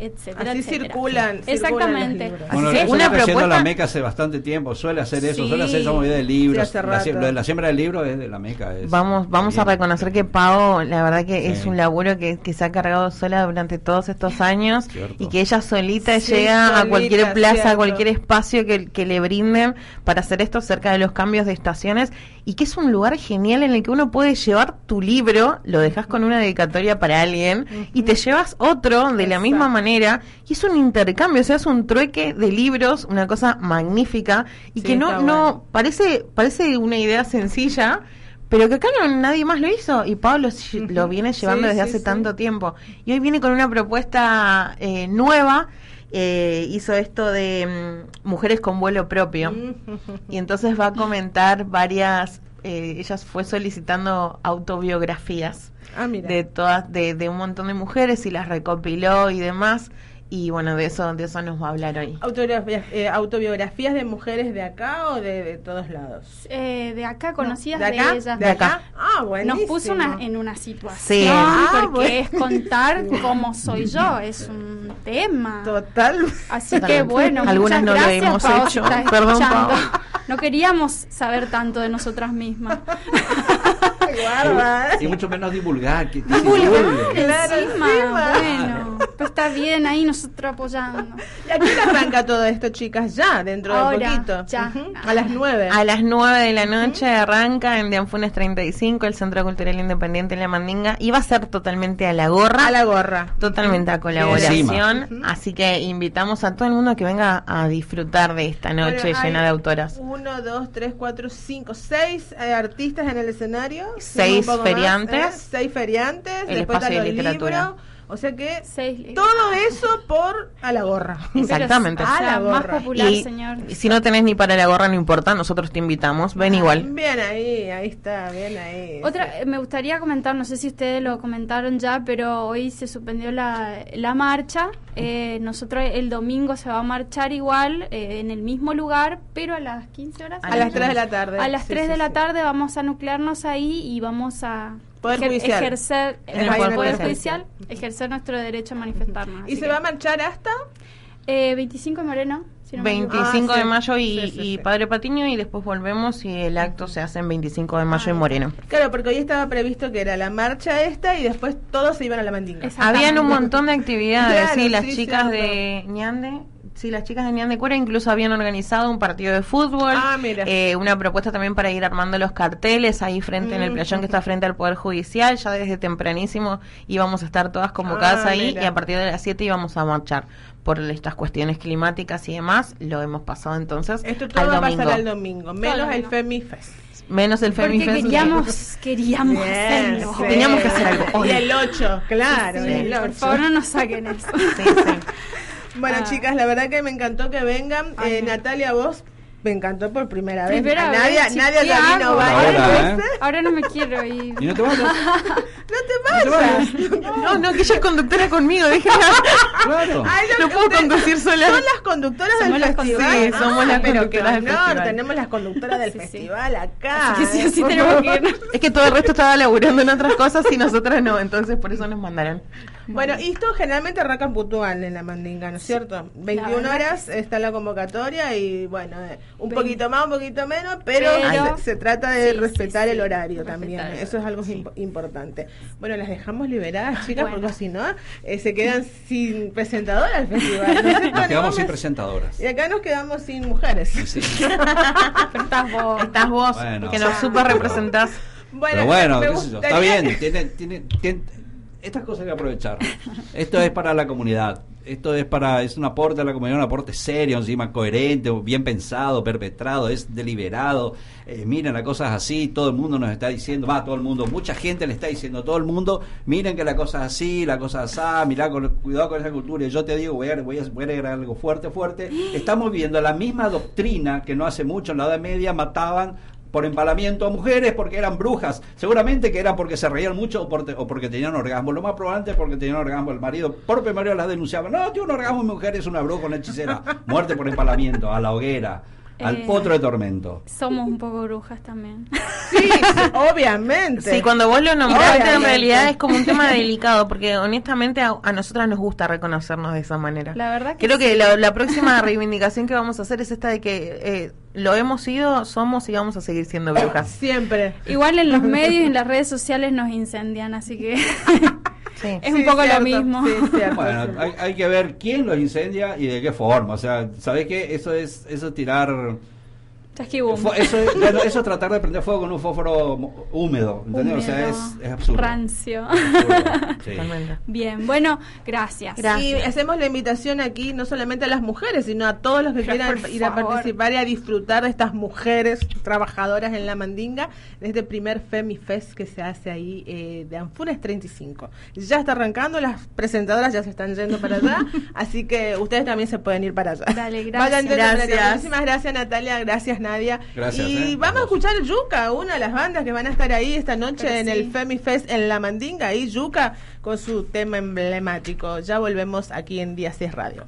etcétera, Así etcétera. circulan. circulan Exactamente. los libros. Así Bueno, eso una está propuesta- la Meca hace bastante tiempo, suele hacer eso, Sí. suele hacer esa movida de libros. Sí, hace La lo de la siembra del libro es de la Meca. es- Vamos, vamos a reconocer que Pau, la verdad que es un laburo que, que se ha cargado sola durante todos estos años Cierto. y que ella solita Sí, llega a cualquier plaza, cierto. a cualquier espacio que, que le brinden para hacer esto cerca de los cambios de estaciones y que es un lugar genial en el que uno puede llevar tu libro, lo dejas con una dedicatoria para alguien y te llevas otro de la misma Exacto. Manera y es un intercambio, o sea, es un trueque de libros, una cosa magnífica y Sí, que no, no bueno. parece, parece una idea sencilla, pero que acá no, nadie más lo hizo y Pablo lo viene llevando Sí, desde sí, hace sí. tanto tiempo. Y hoy viene con una propuesta eh, nueva, eh, hizo esto de mm, mujeres con vuelo propio Mm. y entonces va a comentar varias, eh, ella fue solicitando autobiografías Ah, de todas, de, de un montón de mujeres y las recopiló y demás. Y bueno, de eso, de eso nos va a hablar hoy. Autobiografías, eh, autobiografías de mujeres de acá o de, de todos lados. Eh, de acá, conocidas ¿De de, acá? ella. ¿De acá? Ah, bueno. Nos puso una, en una situación Sí. Ah, porque bueno. es contar cómo soy yo, es un tema. Total. Así que bueno, Algunas no lo hemos hecho. Perdón. No queríamos saber tanto de nosotras mismas. Guarda. Y mucho menos divulgar. Que, Divulgar, encima, encima. bueno, pues está bien ahí nosotros apoyando. ¿Y a qué hora arranca todo esto, chicas? Ya, dentro de Ahora, poquito. ya. Ujú. A las nueve. A las 9 de la noche arranca en Dianfunes 35, el Centro Cultural Independiente La Mandinga, y va a ser totalmente a la gorra. A la gorra. Totalmente a colaboración, así que invitamos a todo el mundo que venga a disfrutar de esta noche Bueno, hay llena de autoras. Uno, dos, tres, cuatro, cinco, seis eh, artistas en el escenario. Seis más, feriantes. ¿eh? Seis feriantes. El después espacio de literatura. libros. O sea que Seis todo eso por a la gorra. Exactamente. A la más gorra. popular, Y señor. si no tenés ni para la gorra, no importa, nosotros te invitamos, ven igual. Bien ahí, ahí está, bien ahí. Otra, Sí. eh, me gustaría comentar, no sé si ustedes lo comentaron ya, pero hoy se suspendió la, la marcha. Eh, nosotros el domingo se va a marchar igual, eh, en el mismo lugar, pero a las 15 horas. A las 3 de la tarde. A las Sí, 3 sí, de la sí. tarde vamos a nuclearnos ahí y vamos a Poder judicial. ejercer En el el Poder Poder Judicial. Ejercer nuestro derecho a manifestarnos. ¿Y se que, va a marchar hasta? eh, 25 de Moreno. si no me equivoco. 25 Ah, de sí. mayo y, Sí, sí, y sí. Padre Patiño y después volvemos y el acto se hace en 25 de mayo Ah, en Moreno. Claro, porque hoy estaba previsto que era la marcha esta y después todos se iban a la mandinga. Habían un montón de actividades, Claro, sí, las sí, chicas cierto. de Ñande, sí, las chicas de Ñande Cuera incluso habían organizado un partido de fútbol, Ah, mira. eh, una propuesta también para ir armando los carteles ahí frente en el playón que está frente al Poder Judicial, ya desde tempranísimo íbamos a estar todas convocadas Ah, ahí mira. y a partir de las 7 íbamos a marchar por estas cuestiones climáticas y demás, lo hemos pasado entonces Esto todo al va a domingo, pasar al domingo, menos el domingo. Femi Fest. menos el Porque Femifest. queríamos, queríamos Bien, hacerlo. sí. Teníamos que hacer algo hoy. Y el 8, claro, Sí, y el por 8. favor, no nos saquen eso. Sí, sí. Bueno, Ah. chicas, la verdad que me encantó que vengan. Ay, Eh, no. Natalia, vos me encantó por primera vez. Primera A vez, Nadia, sí, Nadia ¿qué ya vino hago? varias Ahora, ¿eh? Ahora no me quiero ir. Y no te vayas. No te vayas. No, no, que ella es conductora conmigo, déjala. Claro. Ay, No puedo ustedes conducir sola. Son las conductoras Somos del las festival. Sí, somos las pero qué conductoras del honor, festival. Tenemos las conductoras del Sí, sí. festival acá. Así que sí o sí Por tenemos que ir. Es que todo el resto estaba laburando en otras cosas y nosotras no, entonces por eso nos mandaron. Bueno, y esto generalmente arranca puntual en la mandinga, ¿no es cierto? 21 verdad horas está la convocatoria y bueno, eh, un poquito más, un poquito menos, pero, Pero- se, se trata de Sí, respetar sí, el horario respetar también. el Eso es algo imp- importante. Bueno, las dejamos liberadas, chicas, Bueno. porque si no, eh, se quedan sin presentadora al festival. ¿no? Nos quedamos Vamos- sin presentadoras. Y acá nos quedamos sin mujeres. Sí. Pero estás vos. Estás vos, Bueno, que nos super representás. Pero bueno, me qué sé yo, está bien. Tiene, tiene, tiene- estas cosas hay que aprovechar. Esto es para la comunidad. Esto es para es un aporte a la comunidad, un aporte serio, encima coherente, bien pensado, perpetrado, es deliberado. Eh, miren, la cosa es así, todo el mundo nos está diciendo, va, todo el mundo, mucha gente le está diciendo todo el mundo, miren que la cosa es así, la cosa es así, mirá, cuidado con esa cultura. Y yo te digo, voy a, voy, a, voy a agregar algo fuerte, fuerte. Estamos viendo la misma doctrina que no hace mucho en la Edad Media mataban por empalamiento a mujeres porque eran brujas. Seguramente que era porque se reían mucho o, por- o porque tenían orgasmo. Lo más probable es porque tenían orgasmo el marido. Propio marido las denunciaba. No, tiene un orgasmo mi mujer es una bruja, una hechicera. Muerte por empalamiento, a la hoguera. Al Eh. potro de tormento. Somos un poco brujas también. Sí, obviamente. Sí, cuando vos lo nombraste en realidad es como un tema delicado, porque honestamente a, a nosotras nos gusta reconocernos de esa manera. La verdad que Creo que sí. la, la próxima reivindicación que vamos a hacer es esta de que eh, lo hemos sido, somos y vamos a seguir siendo brujas. Siempre. Igual en los medios y en las redes sociales nos incendian, así que Sí. es Sí, un poco cierto, lo mismo. Bueno, hay, hay que ver quién los incendia y de qué forma. O sea, ¿sabés qué? Eso es, eso es tirar... Chasquibum. Fo- Eso es, bueno, eso es tratar de prender fuego con un fósforo húmedo, ¿entendés? O sea, es, es absurdo. Rancio. Absurdo, sí. Totalmente. Bien, bueno, gracias. Gracias. Y hacemos la invitación aquí no solamente a las mujeres, sino a todos los que Pero quieran ir a participar y a disfrutar de estas mujeres trabajadoras en la mandinga, en este primer FemiFest que se hace ahí eh, de Anfunes 35. Ya está arrancando, las presentadoras ya se están yendo para allá, así que ustedes también se pueden ir para allá. Dale, gracias. Vayan yendo para allá. Gracias. Muchísimas gracias Natalia, gracias Nadia. Gracias, y eh, vamos a escuchar Yuca, una de las bandas que van a estar ahí esta noche Pero en sí. el FemiFest en la mandinga, ahí Yuca con su tema emblemático. Ya volvemos aquí en Días 6 Radio.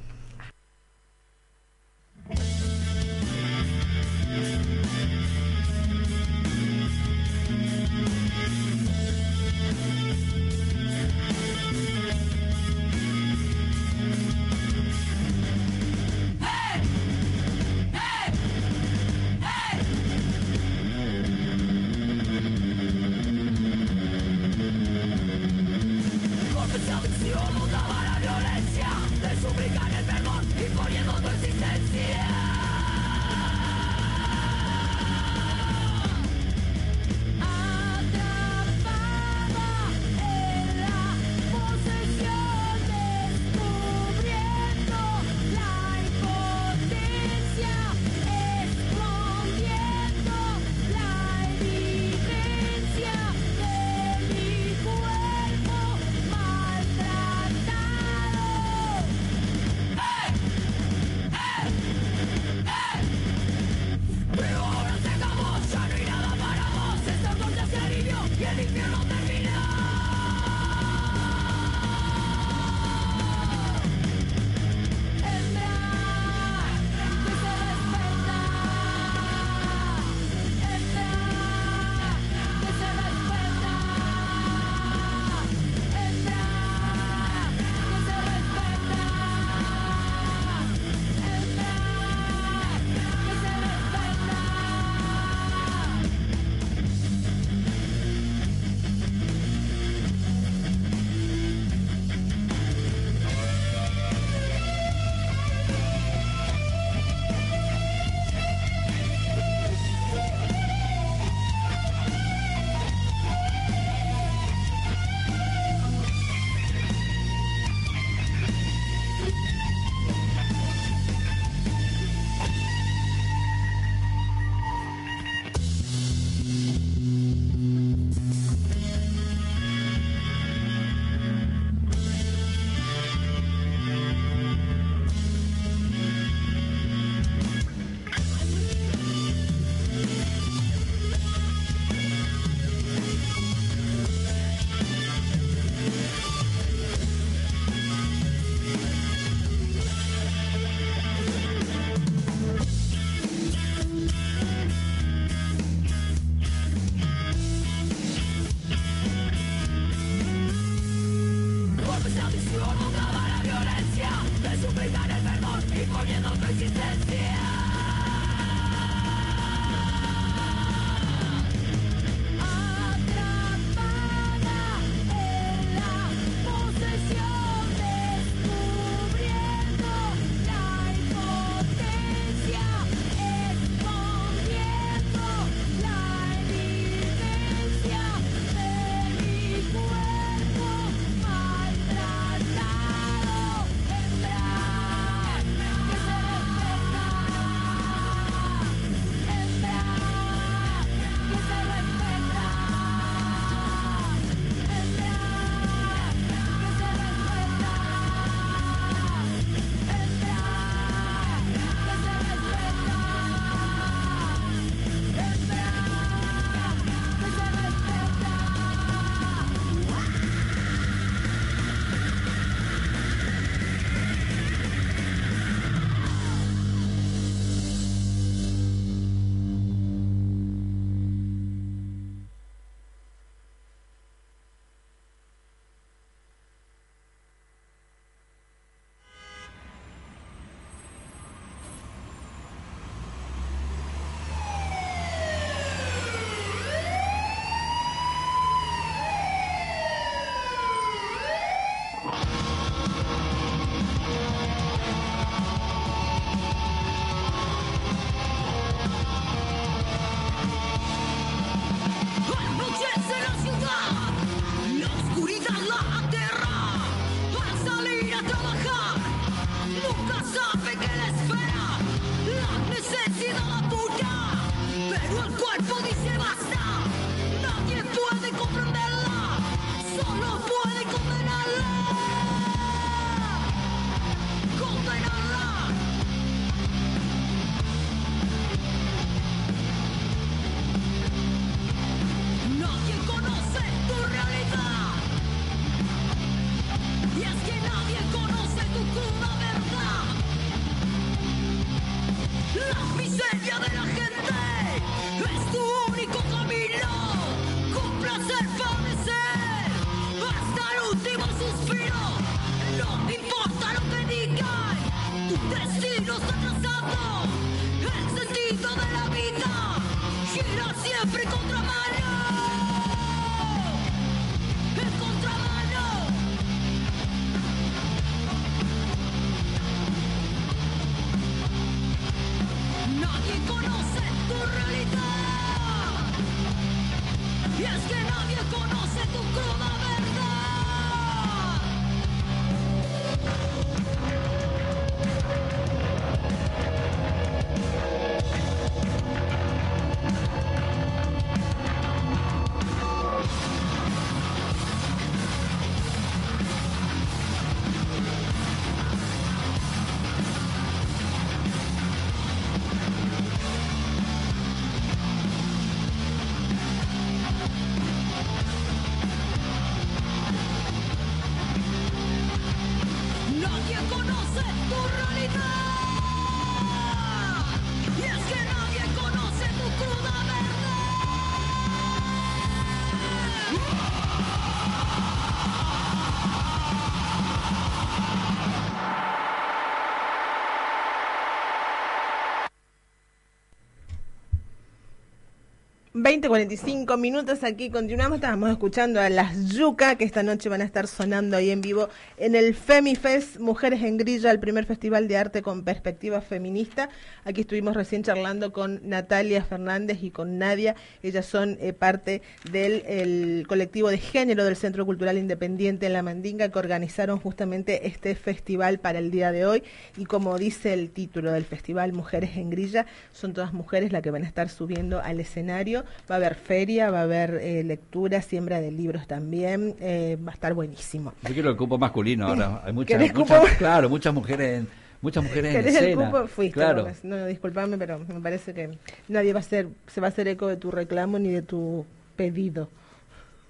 20.45 minutos aquí continuamos, estábamos escuchando a las Yuca que esta noche van a estar sonando ahí en vivo en el FemiFest Mujeres en Grilla, el primer festival de arte con perspectiva feminista. Aquí estuvimos recién charlando con Natalia Fernández y con Nadia, ellas son eh, parte del el colectivo de género del Centro Cultural Independiente en La Mandinga que organizaron justamente este festival para el día de hoy. Y como dice el título del festival Mujeres en Grilla, son todas mujeres las que van a estar subiendo al escenario. Va a haber feria, va a haber eh, lectura, siembra de libros también, eh, va a estar buenísimo. Yo quiero el cupo masculino ahora, hay muchas, ¿Querés muchas cupo? claro, muchas mujeres en, muchas mujeres en ¿Querés el escena. cupo? Fuiste, claro. Gómez. No, disculpame, pero me parece que nadie va a hacer, se va a hacer eco de tu reclamo ni de tu pedido.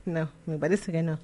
No, me parece que no.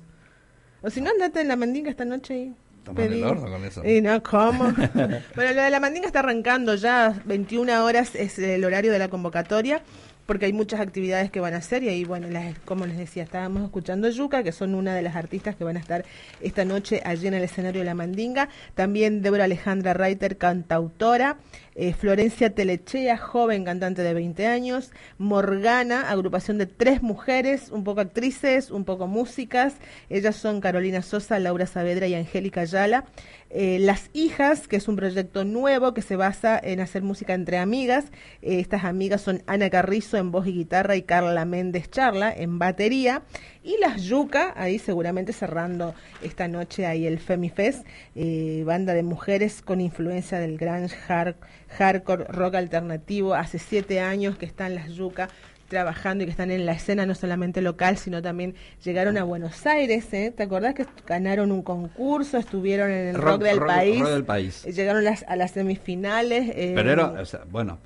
O si no, andate en la mandinga esta noche y el horno con eso. Y no, ¿cómo? bueno, lo de la mandinga está arrancando ya, 21 horas es el horario de la convocatoria, porque hay muchas actividades que van a hacer y ahí, bueno, las, como les decía, estábamos escuchando Yuca, que son una de las artistas que van a estar esta noche allí en el escenario de la mandinga, también Débora Alejandra Reiter, cantautora, eh, Florencia Telechea, joven cantante de 20 años, Morgana, agrupación de tres mujeres, un poco actrices, un poco músicas, ellas son Carolina Sosa, Laura Saavedra y Angélica Ayala, eh, Las Hijas, que es un proyecto nuevo que se basa en hacer música entre amigas. Eh, estas amigas son Ana Carrizo en voz y guitarra y Carla Méndez Charla en batería. Y Las Yuca, ahí seguramente cerrando esta noche ahí el Femifest, eh, banda de mujeres con influencia del grunge, hard, hardcore, rock alternativo. Hace siete años que están Las Yuca trabajando y que están en la escena no solamente local, sino también llegaron a Buenos Aires, ¿eh? ¿te acordás que ganaron un concurso, estuvieron en el Rock, del, país, Rock del país. eh, llegaron las, a las semifinales? eh, Pero era, o sea, bueno,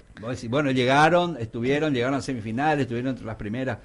bueno, llegaron, estuvieron, llegaron a semifinales, estuvieron entre las primeras.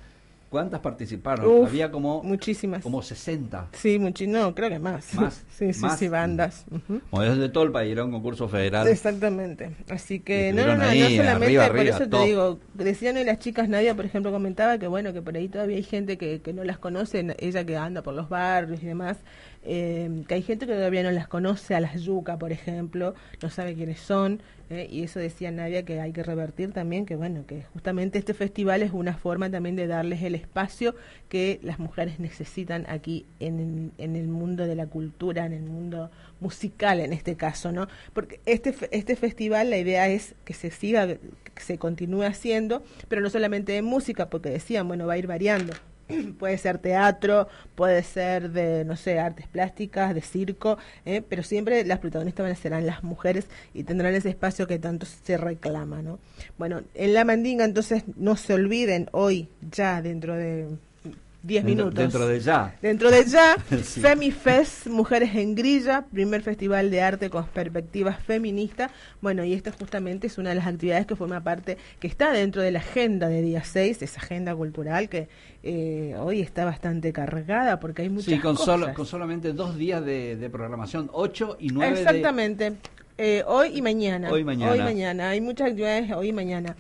¿Cuántas participaron? Uf, Había como, muchísimas. como 60. Sí, no, creo que más. Más, sí, sí, más. sí, bandas. Como desde todo el país, era un concurso federal. Exactamente. Así que no, no, no, ahí, no solamente, arriba, por arriba, eso te digo, decían hoy las chicas, Nadia, por ejemplo, comentaba que bueno, que por ahí todavía hay gente que, que no las conoce, ella que anda por los barrios y demás, eh, que hay gente que todavía no las conoce, a las yuca, por ejemplo, no sabe quiénes son, eh, y eso decía Nadia que hay que revertir también, que bueno, que justamente este festival es una forma también de darles el espacio que las mujeres necesitan aquí en, en el mundo de la cultura, en el mundo musical en este caso, ¿no? Porque este, este festival, la idea es que se siga, que se continúe haciendo, pero no solamente de música, porque decían, bueno, va a ir variando. puede ser teatro, puede ser de, no sé, artes plásticas, de circo, ¿eh? pero siempre las protagonistas serán las mujeres y tendrán ese espacio que tanto se reclama, ¿no? Bueno, en la mandinga entonces no se olviden hoy, ya dentro de 10 Dentro- minutos. Dentro de ya. Dentro de ya, Sí. FemiFest, Mujeres en Grilla, primer festival de arte con perspectiva feminista. Bueno, y esta justamente es una de las actividades que forma parte, que está dentro de la agenda de día 6, esa agenda cultural que eh, hoy está bastante cargada porque hay muchas Sí, con, cosas. solo, con solamente dos días de, de programación, 8 y 9 de... Exactamente. Eh, hoy y mañana. Hoy y mañana. Hoy y mañana. Hay muchas actividades hoy y mañana.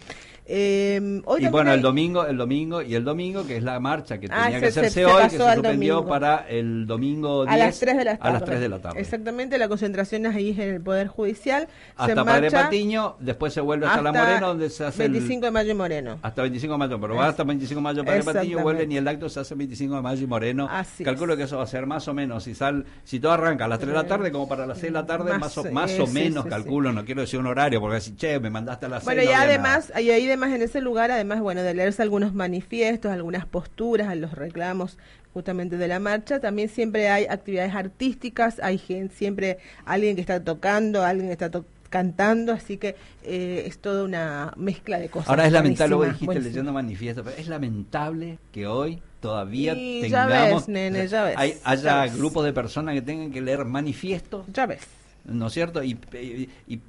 Eh, hoy y bueno, hay- el domingo, el domingo y el domingo, que es la marcha que Ah, tenía se- que se- hacerse se hoy, que se suspendió domingo. para el domingo 10 a las 3 de la tarde. A las 3 de la tarde. Exactamente, la concentración es ahí en el Poder Judicial. se Hasta Padre marcha Patiño, después se vuelve hasta, La hasta Morena, donde se hace el- 25 de mayo y Moreno. Hasta 25 de mayo, pero va hasta 25 de mayo Padre Patiño, vuelven y el acto se hace 25 de mayo y Moreno. Así Calculo es. que eso va a ser más o menos, si sal, si todo arranca a las 3 de la tarde, como para las 6 de la tarde, Más, más, o, eh, más o menos, sí, calculo, no quiero decir un horario, porque así, che, me mandaste a las 6. Bueno, y además, y ahí además en ese lugar, además, bueno, de leerse algunos manifiestos, algunas posturas, los reclamos justamente de la marcha, también siempre hay actividades artísticas, hay gente, siempre alguien que está tocando, alguien que está to- cantando, así que eh, es toda una mezcla de cosas. Ahora es lamentable, vos dijiste leyendo manifiesto, pero es lamentable que hoy todavía Y ya tengamos, ves, nene, ya ves, hay- ya haya ves. grupos de personas que tengan que leer manifiestos, Ya ves. ¿No es cierto? Y, y, y-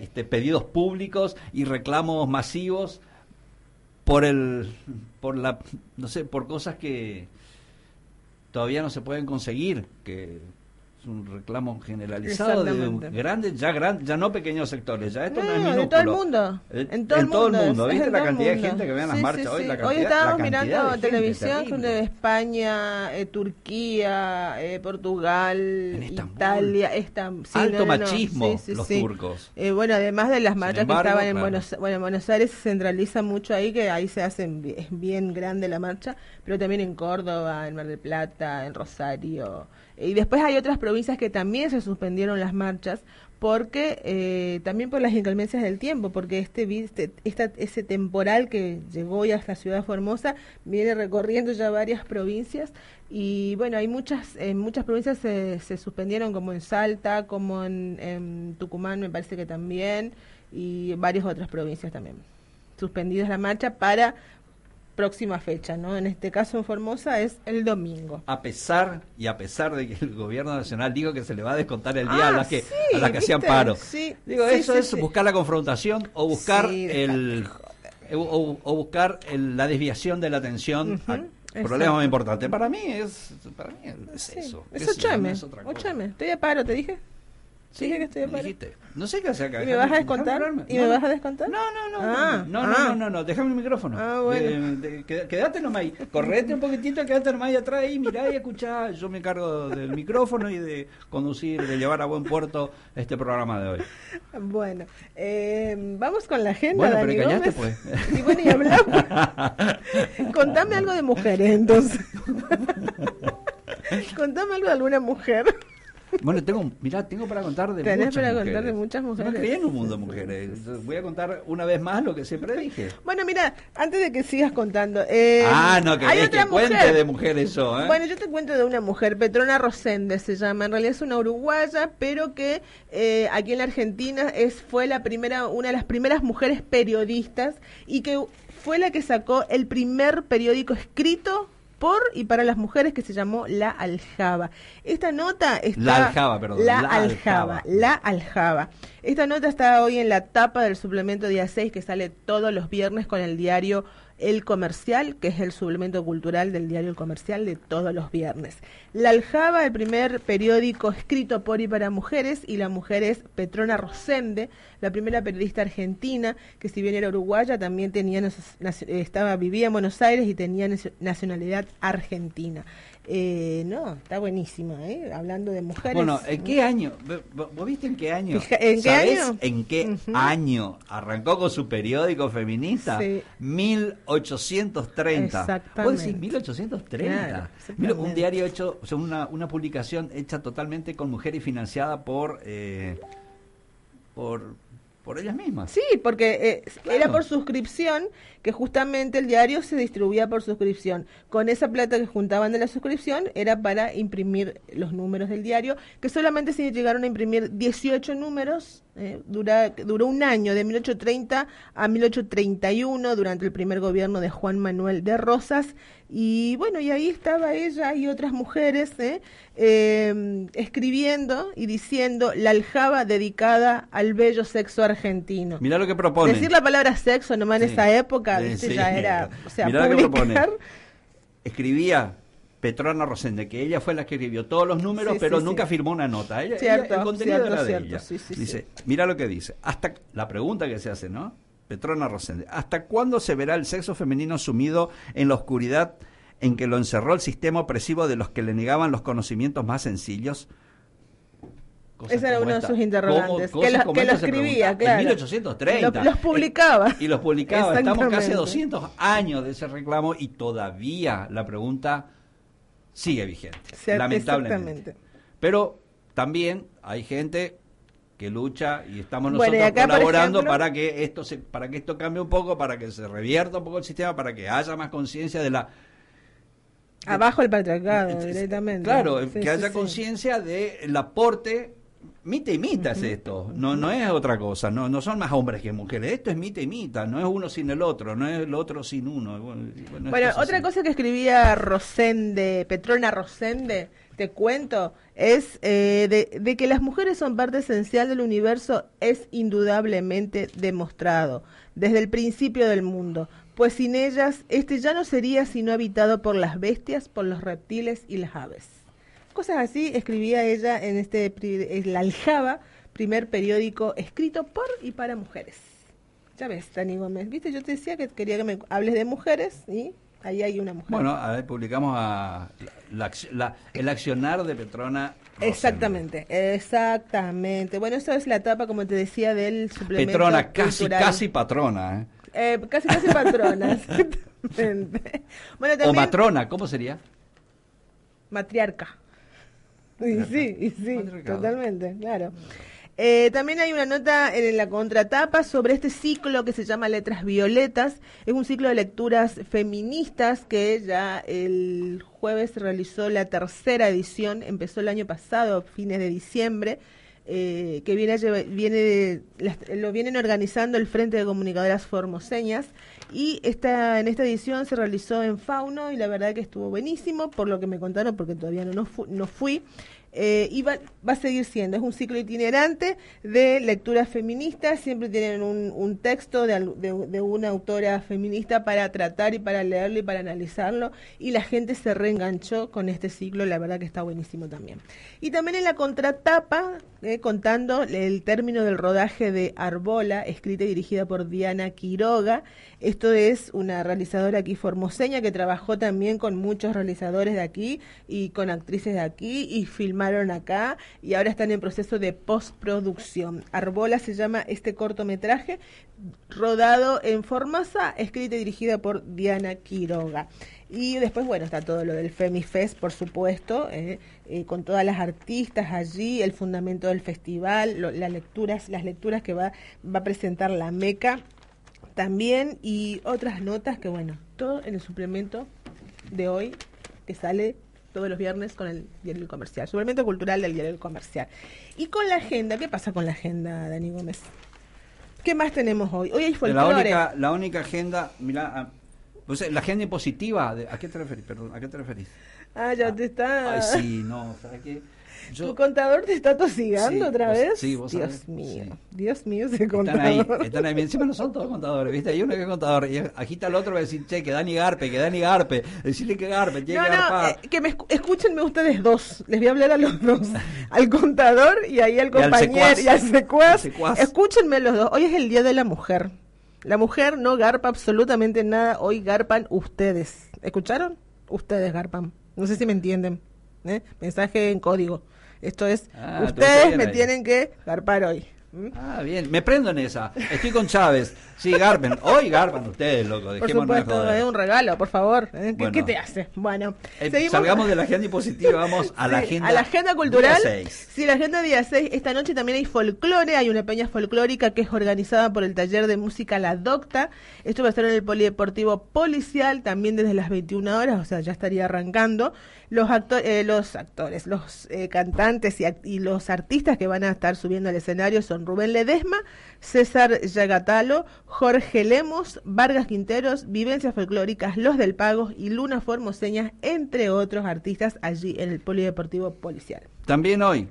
este, pedidos públicos y reclamos masivos por el, por la, no sé, por cosas que todavía no se pueden conseguir, que es un reclamo generalizado de grandes, ya gran, ya no pequeños sectores, ya esto no, es No, minúsculo. de todo el mundo. En todo el mundo. es- es ¿Viste en la todo el cantidad de mundo. gente que ve en las Sí, marchas sí, hoy? sí. La cantidad, Hoy estábamos mirando de gente, televisión terrible. de España, eh, Turquía, eh, Portugal, En Estambul. Italia. Estam- Alto no, no, no. machismo, los turcos. Eh, bueno, además de las marchas embargo, que estaban en claro. Buenos, bueno, en Buenos Aires se centraliza mucho ahí, que ahí se hacen bi- es bien grande la marcha, pero también en Córdoba, en Mar del Plata, en Rosario. Y después hay otras provincias que también se suspendieron las marchas porque eh, también por las inclemencias del tiempo, porque este, este esta- ese temporal que llegó ya hasta Ciudad Formosa viene recorriendo ya varias provincias. Y bueno, hay muchas en muchas provincias se, se suspendieron como en Salta, como en, en Tucumán me parece que también y varias otras provincias también. Suspendidas la marcha para próxima fecha, ¿no? En este caso en Formosa es el domingo. A pesar y a pesar de que el gobierno nacional dijo que se le va a descontar el día Ah, a las que sí, a las que hacían paro. Sí, Digo, sí, eso es buscar la confrontación o buscar el o, buscar el- la desviación de la atención Ujú, a exacto. problemas más importantes. Para mí es para mí es Sí, eso. es qué sé yo, 8M. no es otra cosa. 8M. Estoy a paro, te dije. Sí, que estoy me paro. dijiste. No sé qué hacer acá. ¿Y me vas a descontar? ¿Y me No, vas no. a descontar? No, no, no, Ah, no, no, ah. no, no, no, déjame el micrófono. Ah, bueno. De- de- qued- quédate nomás ahí, correte un poquitito, quédate nomás ahí atrás y mirá y escuchá, yo me encargo del micrófono y de conducir, de llevar a buen puerto este programa de hoy. Bueno, eh, vamos con la agenda, Bueno, Dani pero callaste, Gómez. pues. Y bueno, y hablamos. Contame algo de mujeres, entonces. Contame algo de alguna mujer. Bueno, tengo, mirá, tengo para contar de Tenés muchas para mujeres. contar de muchas mujeres. me crié en un mundo de mujeres. Voy a contar una vez más lo que siempre dije. Bueno, mira, antes de que sigas contando. eh, ah, no, hay otra que cuente mujer. de mujeres yo, ¿eh? Bueno, yo te cuento de una mujer, Petrona Rosende se llama, en realidad es una uruguaya, pero que eh, aquí en la Argentina es fue la primera, una de las primeras mujeres periodistas y que fue la que sacó el primer periódico escrito por y para las mujeres que se llamó La Aljaba. Esta nota está La Aljaba, perdón, La, La Aljaba, Aljaba. La Aljaba. Esta nota está hoy en la tapa del suplemento día 6 que sale todos los viernes con el diario El Comercial, que es el suplemento cultural del diario El Comercial de todos los viernes. La Aljaba, el primer periódico escrito por y para mujeres, y la mujer es Petrona Rosende, la primera periodista argentina, que si bien era uruguaya, también tenía estaba vivía en Buenos Aires y tenía nacio- nacionalidad argentina. Eh, no, está buenísima, ¿eh? Hablando de mujeres. Bueno, ¿en qué año? ¿Vos viste en qué año? ¿en qué ¿Sabés año? en qué año arrancó con su periódico feminista? Sí. 1830. Exactamente. Vos decís 1830. Claro, Mira, un diario hecho, o sea, una, una publicación hecha totalmente con mujeres y financiada por, eh, por, por ellas mismas. Sí, porque eh, Claro. era por suscripción, que justamente el diario se distribuía por suscripción. Con esa plata que juntaban de la suscripción era para imprimir los números del diario, que solamente se llegaron a imprimir 18 números, eh, dura- duró un año, de 1830 a 1831, durante el primer gobierno de Juan Manuel de Rosas. Y bueno, y ahí estaba ella y otras mujeres eh, eh, escribiendo y diciendo la aljaba dedicada al bello sexo argentino. Mirá lo que propone. Decir la palabra sexo nomás en Sí. esa época, Sí, ¿viste? sí. ya era, o sea, Mirá lo que propone. publicar. Escribía Petrona Rosende, que ella fue la que escribió todos los números, Sí, pero sí, nunca sí. firmó una nota. Ella, Cierto, ella- el contenido cierto, era de cierto, ella. dice, mira lo que dice. Hasta la pregunta que se hace, ¿no? Petrona Rosende, ¿hasta cuándo se verá el sexo femenino sumido en la oscuridad en que lo encerró el sistema opresivo de los que le negaban los conocimientos más sencillos? Cosas Ese era uno de sus interrogantes, ¿Cómo- que lo- que lo escribía, claro. En 1830. Lo- los publicaba. Y los publicaba. Estamos casi a Exactamente. 200 años de ese reclamo y todavía la pregunta sigue vigente, lamentablemente. Pero también hay gente que lucha y estamos Bueno, y nosotros colaborando ejemplo- para que esto se, para que esto cambie un poco, para que se revierta un poco el sistema, para que haya más conciencia de la Abajo el patriarcado, directamente. Claro, Sí, que sí, haya sí. conciencia del aporte. Mita y mita es esto, no, no es otra cosa, no, no son más hombres que mujeres, esto es mita y mita, no es uno sin el otro, no es el otro sin uno. Bueno, otra así. cosa que escribía Rosende, Petrona Rosende, te cuento, es eh, de, de que las mujeres son parte esencial del universo es indudablemente demostrado desde el principio del mundo, pues sin ellas este ya no sería sino habitado por las bestias, por los reptiles y las aves. cosas así escribía ella en este pri- el Aljaba, primer periódico escrito por y para mujeres. Ya ves, Dani Gómez, viste, yo te decía que quería que me hables de mujeres y ahí hay una mujer. Bueno, a ver, publicamos a la el accionar de Petrona. Rosenberg. Exactamente, exactamente. Bueno, eso es la etapa, como te decía, del suplemento Petrona, casi, cultural. casi patrona. ¿eh? Eh, casi, casi patrona, exactamente. Bueno, O también matrona, ¿cómo sería? matriarca. Y sí, y sí, totalmente, claro. Eh, también hay una nota en la contratapa sobre este ciclo que se llama Letras Violetas. Es un ciclo de lecturas feministas que ya el jueves realizó la tercera edición, empezó el año pasado, fines de diciembre, eh, que viene, viene lo vienen organizando el Frente de Comunicadoras Formoseñas y esta, en esta edición se realizó en Fauno y la verdad que estuvo buenísimo, por lo que me contaron, porque todavía no, no, fu- no fui. Eh, y va, va a seguir siendo, es un ciclo itinerante de lecturas feministas, siempre tienen un, un texto de, de- una autora feminista para tratar y para leerlo y para analizarlo, y la gente se reenganchó con este ciclo, la verdad que está buenísimo también. Y también en la contratapa, eh, contando el término del rodaje de Arbola, escrita y dirigida por Diana Quiroga, esto es una realizadora aquí formoseña que trabajó también con muchos realizadores de aquí y con actrices de aquí y filmaron acá y ahora están en proceso de postproducción. Arbola se llama este cortometraje rodado en Formosa, escrita y dirigida por Diana Quiroga. Y después, bueno, está todo lo del FemiFest, por supuesto, eh, eh, con todas las artistas allí, el fundamento del festival, las lecturas, las lecturas que va, va a presentar la MECA también y otras notas que, bueno, todo en el suplemento de hoy que sale todos los viernes con el diario El comercial, suplemento cultural del diario El comercial. Y con la agenda, ¿qué pasa con la agenda, Dani Gómez? ¿Qué más tenemos hoy? Hoy hay la folclore. única, la única agenda, mira, la agenda impositiva, de- ¿a qué te referís? Perdón, ¿a qué te referís? Ah, ya te está. Ay, sí, no, ¿sabes qué? ¿Tu contador te está tosigando Sí, otra vos- vez? sí, vos Dios sabés, mío, sí. Dios mío, ese Están contador. ahí, están ahí. Encima no son todos contadores, ¿viste? Hay uno que es contador y agita al otro y va a decir, che, que Dani Garpe, que Dani Garpe. Decirle que Garpe, tiene No, que no, garpar. eh, que me escúchenme ustedes dos. Les voy a hablar a los dos. Al contador y ahí al compañero y al secuaz. Al secuaz. Escúchenme los dos. Hoy es el Día de la Mujer. La mujer no garpa absolutamente nada. Hoy garpan ustedes. ¿Escucharon? Ustedes garpan. No sé si me entienden. ¿Eh? Mensaje en código. Esto es, Ah, te ustedes me ahí. tienen que garpar hoy. ¿Mm? Ah, bien, me prendo en esa. Estoy con Chávez. Sí, garpen. Hoy garpan ustedes, loco. Por supuesto, es un regalo, por favor. ¿eh? ¿Qué, Bueno. qué te hace? Bueno, Eh, seguimos- salgamos de la agenda impositiva, vamos a la agenda. a la agenda cultural. día. Sí, la agenda día 6. Esta noche también hay folclore, hay una peña folclórica que es organizada por el taller de música La Docta. Esto va a estar en el Polideportivo Policial, también desde las 21 horas, o sea, ya estaría arrancando. Los, eh, los actores, los eh, cantantes y, y los artistas que van a estar subiendo al escenario son Rubén Ledesma, César Yagatalo, Jorge Lemos, Vargas Quinteros, Vivencias Folclóricas, Los del Pago y Luna Formoseñas, entre otros artistas allí en el Polideportivo Policial. También hoy,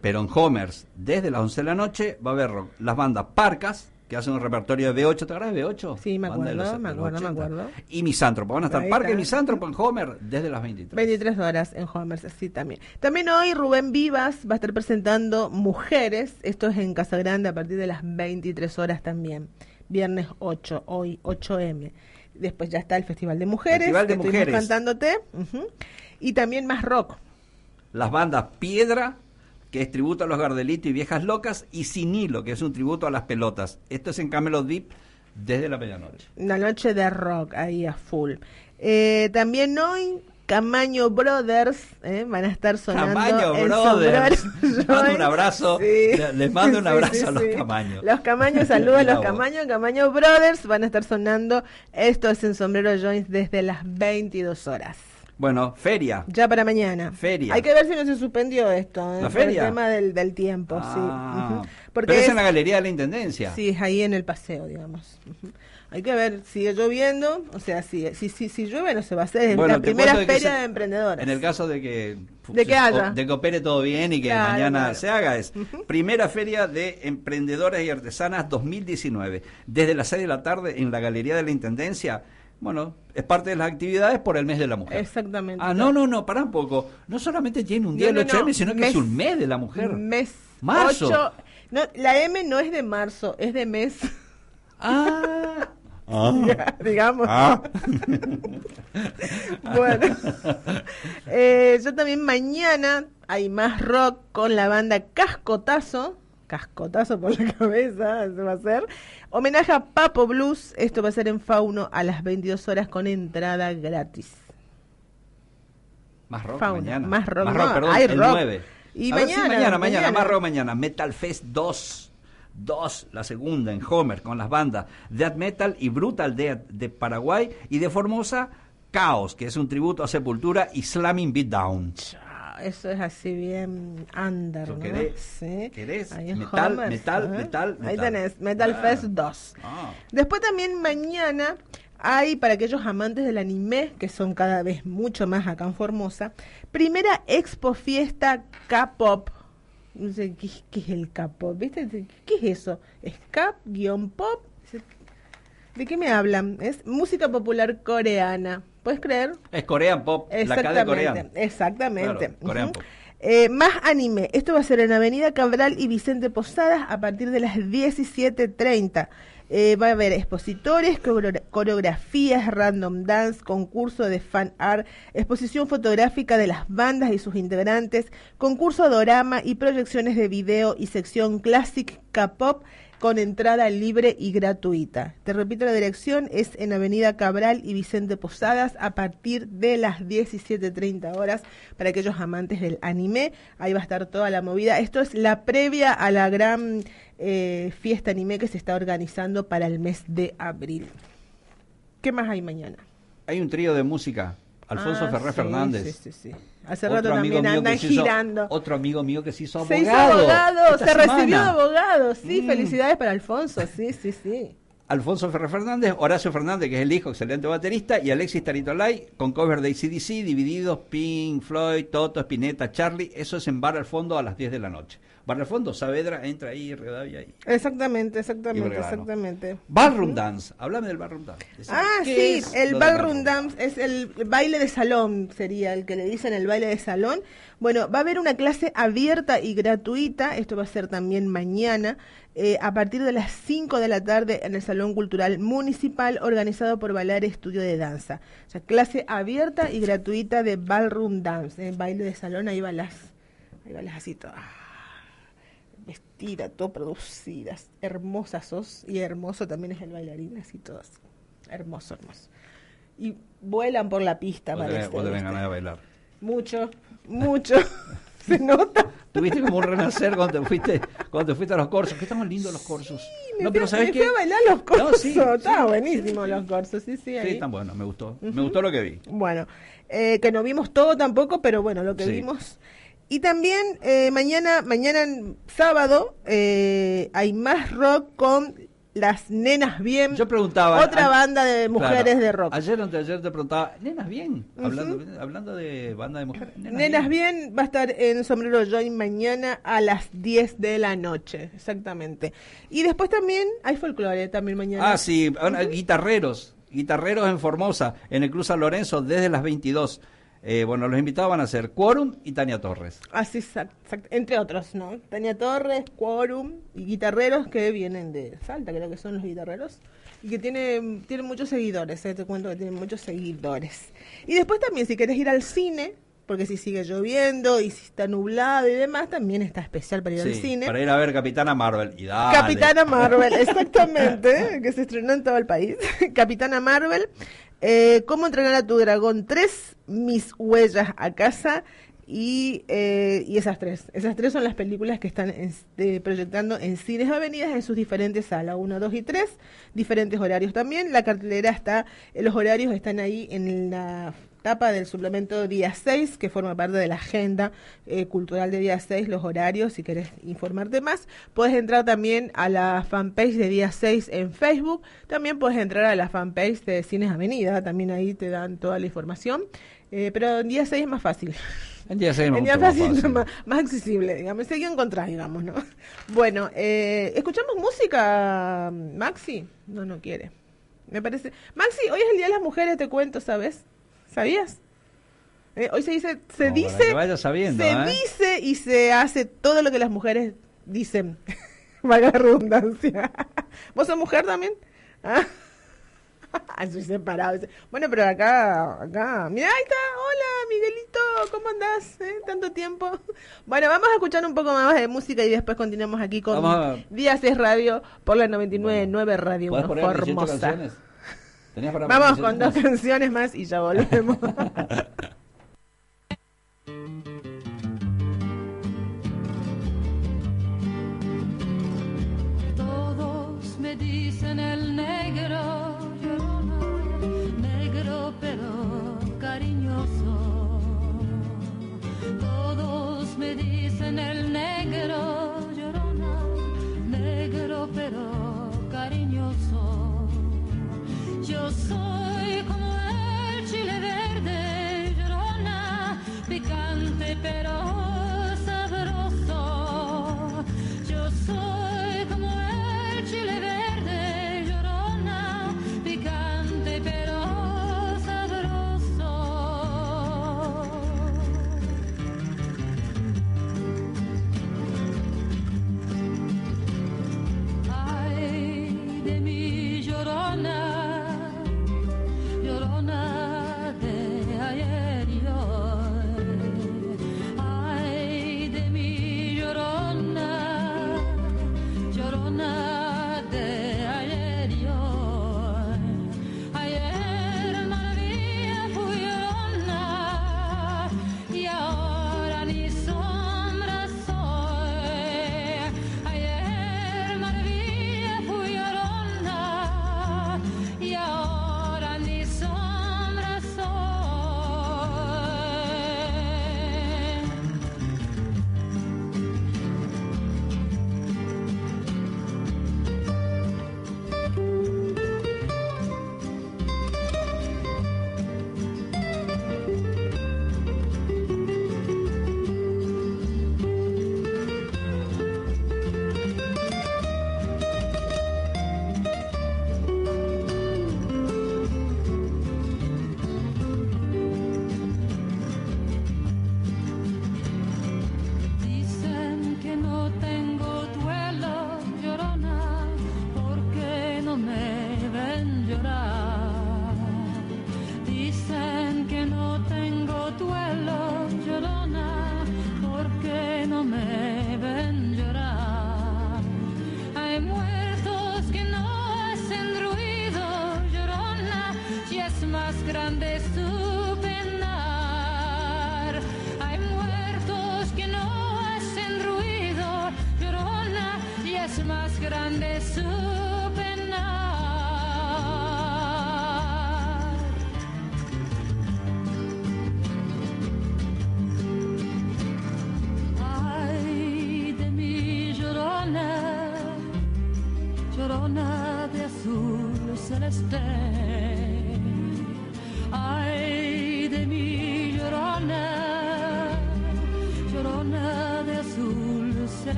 pero en Homers, desde las 11 de la noche, va a haber las bandas Parcas, que hacen un repertorio de B8, ¿te acuerdas de B8? Sí, me acuerdo, los- me acuerdo, me 80. acuerdo. Y Misántropo, van a estar Parque. Misántropo en Homer desde las 23. 23 horas en Homers, sí, también. También hoy Rubén Vivas va a estar presentando Mujeres, esto es en Casa Grande a partir de las 23 horas también. Viernes 8, hoy 8M. Después ya está el Festival de Mujeres, Festival de que Mujeres. cantándote. Y también más rock. Las bandas Piedra, que es tributo a los Gardelitos y Viejas Locas, y Sinilo, que es un tributo a las pelotas. Esto es en Camelot Deep desde la medianoche. Una noche de rock ahí a full. Eh, también hoy Camaño Brothers eh, van a estar sonando Camaño Brothers. Les mando un abrazo. Le- les mando un abrazo a los Camaño. Los Camaños, saludos a los vos. Camaño, Camaño Brothers van a estar sonando. Esto es en Sombrero Joints desde las 22 horas. Bueno, feria. Ya para mañana. Feria. Hay que ver si no se suspendió esto. eh, ¿La por feria? el tema del, del tiempo, Ah, sí. Ujú. Pero es, es- en la Galería de la Intendencia. Sí, es ahí en el paseo, digamos. Hay que ver, sigue lloviendo, o sea, si, si, si, si llueve no se va a hacer, es Bueno, la primera de feria se- de emprendedores. En el caso de que, De que haya. o- de que opere todo bien y que Claro, mañana claro. se haga, es primera feria de emprendedoras y artesanas 2019. Desde las 6 de la tarde en la Galería de la Intendencia, Bueno, es parte de las actividades por el mes de la mujer. Exactamente. Ah, no, no, no, para un poco. No solamente tiene un día No, el no, 8M, no, sino que mes. es un mes de la mujer. Mes. Marzo. ocho- no, la M no es de marzo, es de mes. Ah. digamos. Ah. Bueno, Eh, yo también mañana hay más rock con la banda Cascotazo. Cascotazo por la cabeza, eso va a ser. Homenaje a Papo Blues. Esto va a ser en Fauno a las 22 horas con entrada gratis. Más rock Fauna, mañana. más rock, no, perdón, hay el rock. 9. Y A si mañana, mañana, mañana, mañana. más rock mañana. Metal Fest 2. 2, la segunda en Homer con las bandas Death Metal y Brutal Death de Paraguay y de Formosa Chaos, que es un tributo a Sepultura y Slamming Beatdown. Eso es así bien under, ¿Lo ¿no? querés? Sí. ¿Querés? Ahí en Metal, metal, ¿eh? metal, Ahí metal. tenés, Metal Ah. Fest 2. Ah. Después también mañana hay para aquellos amantes del anime, que son cada vez mucho más acá en Formosa, primera expo fiesta K-pop. No sé qué, qué es el K-pop, ¿viste? ¿Qué es eso? ¿Es K-pop? ¿De qué me hablan? Es música popular coreana. ¿Puedes creer? Es Korean Pop, la K de coreano. Exactamente. Claro. Pop. Eh, más anime. Esto va a ser en Avenida Cabral y Vicente Posadas a partir de las 17.30. Eh, va a haber expositores, coreo- coreografías, random dance, concurso de fan art, exposición fotográfica de las bandas y sus integrantes, concurso dorama y proyecciones de video y sección Classic K-pop con entrada libre y gratuita. Te repito, la dirección es en Avenida Cabral y Vicente Posadas a partir de las 17.30 horas para aquellos amantes del anime. Ahí va a estar toda la movida. Esto es la previa a la gran eh, fiesta anime que se está organizando para el mes de abril. ¿Qué más hay mañana? Hay un trío de música, Alfonso Ah, Ferrer sí, Fernández. Sí, sí, sí. Hace Otro rato también andan se hizo- girando. otro amigo mío que se hizo Se hizo abogado. abogado, se recibió de semana. abogado, sí, Mm. felicidades para Alfonso, sí, sí, sí. Alfonso Ferrer Fernández, Horacio Fernández, que es el hijo, excelente baterista, y Alexis Taritolay, con cover de ACDC, divididos, Pink, Floyd, Toto, Spinetta, Charlie, eso es en Bar al Fondo a las 10 de la noche. Bar al Fondo, Saavedra, entra ahí, Rivadavia ahí. Exactamente, exactamente, exactamente. Ballroom Dance, hablame del Ballroom Dance. Ah, ¿qué sí, el ballroom dance es el baile de salón, sería el que le dicen el baile de salón. Bueno, va a haber una clase abierta y gratuita, esto va a ser también mañana, eh, a partir de las 5 de la tarde en el Salón Cultural Municipal, organizado por Bailar Estudio de Danza. O sea, clase abierta y gratuita de ballroom dance, eh, baile de salón, ahí va las, ahí va las así todas vestidas, todo producidas, hermosas sos, y hermoso también es el bailarín, así todas, hermoso, hermoso. Y vuelan por la pista, parece. tenés ¿viste? ganas de bailar. Mucho, mucho, se nota. Tuviste como un renacer cuando te fuiste, cuando te fuiste a los corsos. Que estaban lindos los corsos. Me no, pero ¿sabes me qué? fui a bailar los corsos, No, sí, sí, estaba sí, buenísimo sí, los sí. corsos, sí, sí, Sí, ahí. están buenos, me gustó. Me gustó lo que vi. Bueno, eh, que no vimos todo tampoco, pero bueno, lo que Sí. vimos. Y también eh, mañana, mañana sábado, eh, hay más rock con las nenas bien. Yo preguntaba. Otra an- banda de mujeres Claro, de rock. Ayer anteayer te preguntaba, nenas bien. hablando, hablando de banda de mujeres. Nenas bien va a estar en Sombrero Joy mañana a las 10 de la noche, exactamente. Y después también hay folclore también mañana. Ah, sí, guitarreros. Guitarreros en Formosa, en el Cruz San Lorenzo, desde las 22. Eh, bueno, los invitados van a ser Quorum y Tania Torres. Así, exact- exact- entre otros, ¿no? Tania Torres, Quorum y guitarreros que vienen de Salta, creo que son los guitarreros. Y que tienen, tienen muchos seguidores, ¿eh? te cuento que tienen muchos seguidores. Y después también, si querés ir al cine, porque si sigue lloviendo y si está nublado y demás, también está especial para ir al Sí, cine. para ir a ver Capitana Marvel. Y dale. Capitana Marvel, exactamente, que se estrenó en todo el país. Capitana Marvel, eh, ¿Cómo entrenar a tu dragón 3? Mis huellas a casa. Y, eh, y esas tres. Esas tres son las películas que están proyectando en Cines Avenidas en sus diferentes salas, 1, 2 y 3, diferentes horarios también. La cartelera está, los horarios están ahí en la tapa del suplemento día 6, que forma parte de la agenda eh, cultural de día 6, los horarios, si querés informarte más. Puedes entrar también a la fanpage de día 6 en Facebook, también puedes entrar a la fanpage de Cines Avenida, también ahí te dan toda la información. Eh, pero en día 6 es más fácil. En día seis me En día gustó más fácil, más, más accesible, digamos. Alguien encontrás, digamos, ¿no? Bueno, eh, ¿escuchamos música, Maxi? No, no quiere. Me parece. Maxi, hoy es el Día de las Mujeres, te cuento, ¿sabes? ¿Sabías? Eh, hoy se dice, se Como dice, sabiendo, se ¿eh? dice y se hace todo lo que las mujeres dicen. Valga la redundancia. ¿Vos sos mujer también? Ah. Soy separado. Bueno, pero acá, acá. Mira, ahí está. Hola, Miguelito. ¿Cómo andás? eh? Tanto tiempo. Bueno, vamos a escuchar un poco más de música y después continuamos aquí con a- Días es Radio por la 99.9 Radio ¿Podés una poner 18 Formosa. canciones? ¿Tenías para poner Vamos 18 con dos canciones? canciones más y ya volvemos. Todos me dicen el negro, llorona, negro pero cariñoso. Todos me dicen el negro, llorona, negro pero cariñoso. Yo soy como el chile verde, llorona, picante pero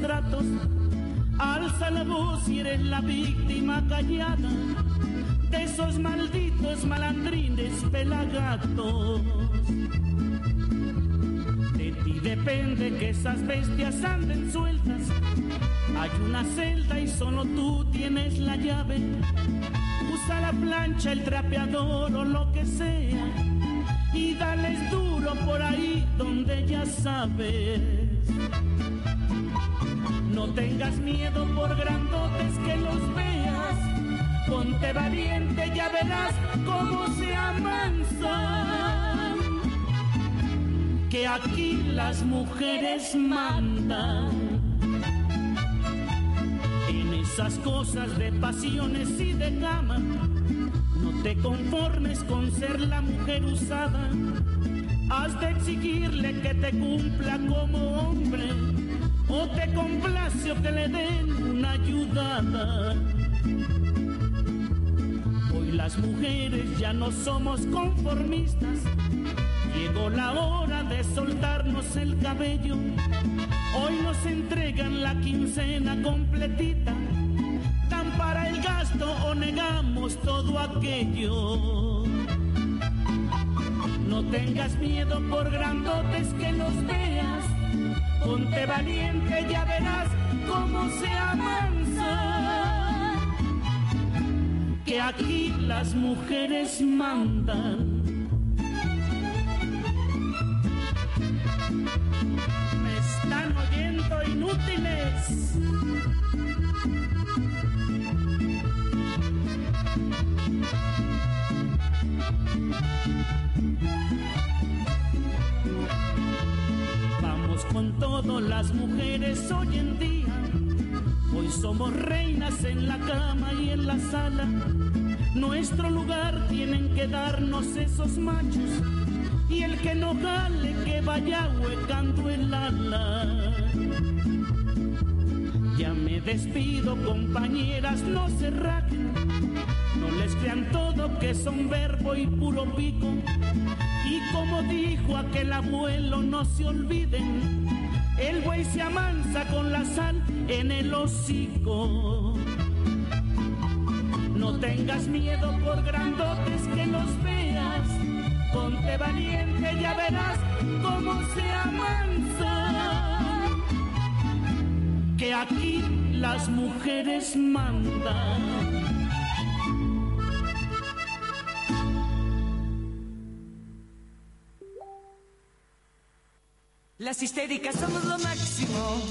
tratos. Alza la voz si eres la víctima callada de esos malditos malandrines pelagatos. De ti depende que esas bestias anden sueltas. Hay una celda y solo tú tienes la llave. Usa la plancha, el trapeador o lo que sea. Y dales duro por ahí donde ya sabes. Miedo por grandotes que los veas. Ponte valiente, ya verás cómo se amansan. Que aquí las mujeres mandan. En esas cosas de pasiones y de cama, no te conformes con ser la mujer usada. Has de exigirle que te cumpla como hombre que le den una ayudada. Hoy las mujeres ya no somos conformistas. Llegó la hora de soltarnos el cabello. Hoy nos entregan la quincena completita. Dan para el gasto o negamos todo aquello. No tengas miedo por grandotes que los veas. Ponte valiente, ya verás cómo se amansa. Que aquí las mujeres mandan. Me están oyendo inútiles. Vamos con todo las mujeres hoy en día. Somos reinas en la cama y en la sala. Nuestro lugar tienen que darnos esos machos. Y el que no jale que vaya huecando el ala. Ya me despido, compañeras, no se rajen. No les crean todo que son verbo y puro pico. Y como dijo aquel abuelo, no se olviden, el buey se amansa con la sal en el hocico. No tengas miedo por grandotes que los veas, ponte valiente, ya verás cómo se amansa. Que aquí las mujeres mandan. Las histéricas somos lo máximo.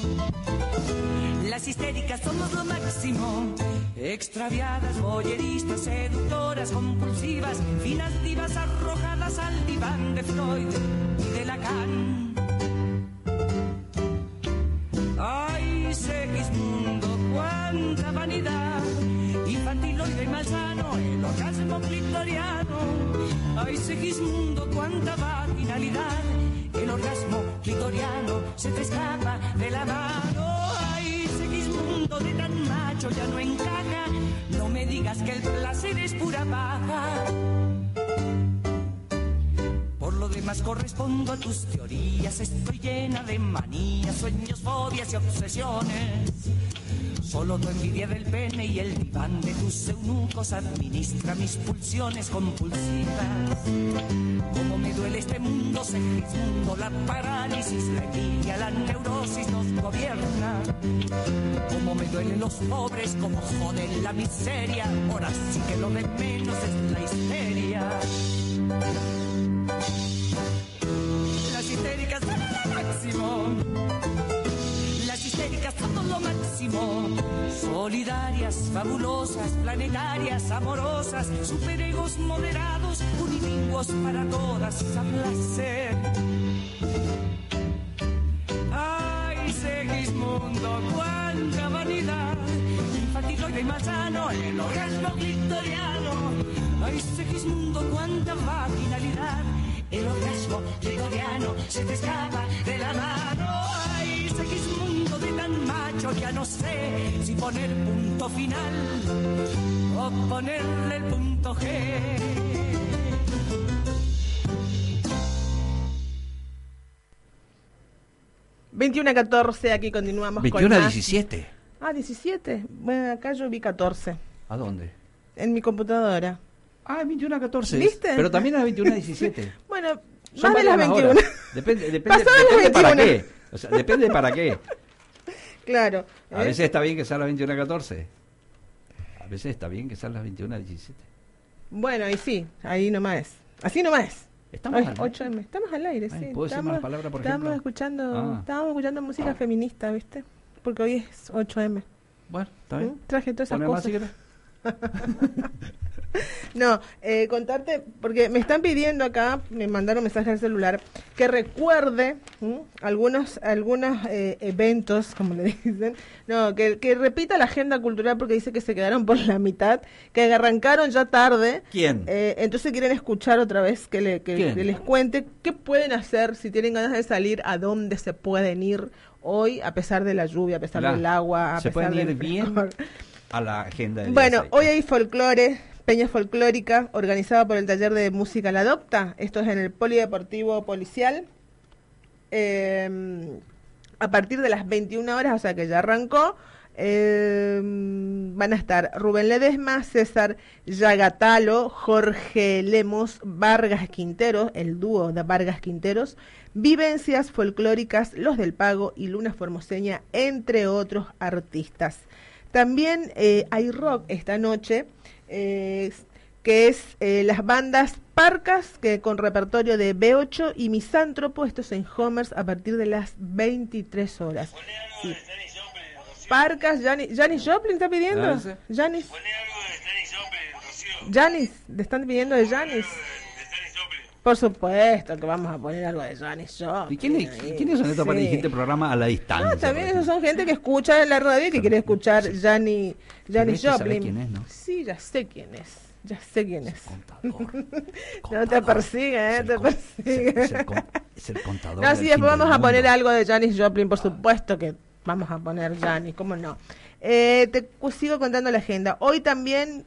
Las histéricas somos lo máximo. Extraviadas, boyeristas, seductoras, compulsivas, finas divas arrojadas al diván de Freud y de Lacan. Ay, Segismundo, cuánta vanidad. Infantiloide y malsano, el orgasmo clitoriano. Ay, Segismundo, cuánta vaginalidad. Orgasmo clitoriano se te escapa de la mano. Ay, Segismundo de tan macho ya no encaja. No me digas que el placer es pura paja. Por lo demás correspondo a tus teorías. Estoy llena de manías, sueños, fobias y obsesiones. Solo tu envidia del pene y el diván de tus eunucos administra mis pulsiones compulsivas. Como me duele este mundo, Segismundo, la parálisis, la envidia, la neurosis nos gobierna. Como me duelen los pobres, como joden la miseria. Ahora sí que lo de menos es la histeria. Las histéricas son lo máximo. Solidarias, fabulosas, planetarias, amorosas, superegos moderados, unilingüos para todas a placer. Ay, Segismundo, cuánta vanidad. Infantiloide y malsano, el orgasmo clitoriano. Ay, Segismundo, cuánta vaginalidad. El orgasmo clitoriano se te escapa de la mano. Ay, Segismundo de tan macho, ya no sé si poner punto final o ponerle el punto G. 21 a 14, aquí continuamos 21 con a más. 17. Ah, 17. Bueno, acá yo vi 14 ¿A dónde? en mi computadora. Ah, 21 a 14. ¿Viste? Pero también a 21 a 17. Bueno, Son Más de las varias 21. horas. Depende, depende, las para 21. qué. O sea, depende para qué. Claro. A ¿eh? veces está bien que sea a las 21 a 14. A veces está bien que sea a las 21 a 17. Bueno, y sí, ahí nomás. Así nomás. Estamos Ay, al aire. 8M. Estamos al aire, Ay, sí. ¿puedo decir estamos, malas palabras, por estamos ejemplo? escuchando, Ah. estábamos escuchando música feminista, ¿viste? Porque hoy es 8M. Bueno, está bien. ¿Mm? Traje todas esas cosas. No, eh, contarte, porque me están pidiendo acá, me mandaron mensaje al celular, que recuerde algunos algunos eh, eventos, como le dicen, no, que, que repita la agenda cultural porque dice que se quedaron por la mitad, que arrancaron ya tarde. ¿Quién? Eh, entonces quieren escuchar otra vez que, le, que, les cuente qué pueden hacer si tienen ganas de salir, a dónde se pueden ir hoy, a pesar de la lluvia, a pesar del agua, a se pesar pueden del ir bien frescor. a la agenda del Bueno, hoy hay folclore, peña folclórica, organizada por el taller de música La Adopta. Esto es en el Polideportivo Policial. Eh, a partir de las 21 horas, o sea que ya arrancó, eh, van a estar Rubén Ledesma, César Yagatalo, Jorge Lemos, Vargas Quinteros, el dúo de Vargas Quinteros, Vivencias Folclóricas, Los del Pago y Luna Formoseña, entre otros artistas. También eh, hay rock esta noche, eh, que es eh, las bandas Parcas, que con repertorio de B8 y Misántropo, esto es en Homers a partir de las 23 horas. Sí. Parcas, Janis, Janis Joplin está pidiendo. Janis. Janis, le están pidiendo de Janis. Por supuesto que vamos a poner algo de Janis Joplin. ¿Y quién quiénes son estos para Sí. dirigir este programa a la distancia? Ah, también esos son gente que escucha en la radio y que quiere escuchar Janis, Janis sabés Joplin. quién es, ¿no? Sí, ya sé quién es. Ya sé quién es. Contador. No te persigue, eh, te persigue. es el- es el con- es el contador. No, sí, después vamos a poner algo de Janis Joplin, por supuesto que vamos a poner Janis, ¿cómo no? Eh, te sigo contando la agenda. Hoy también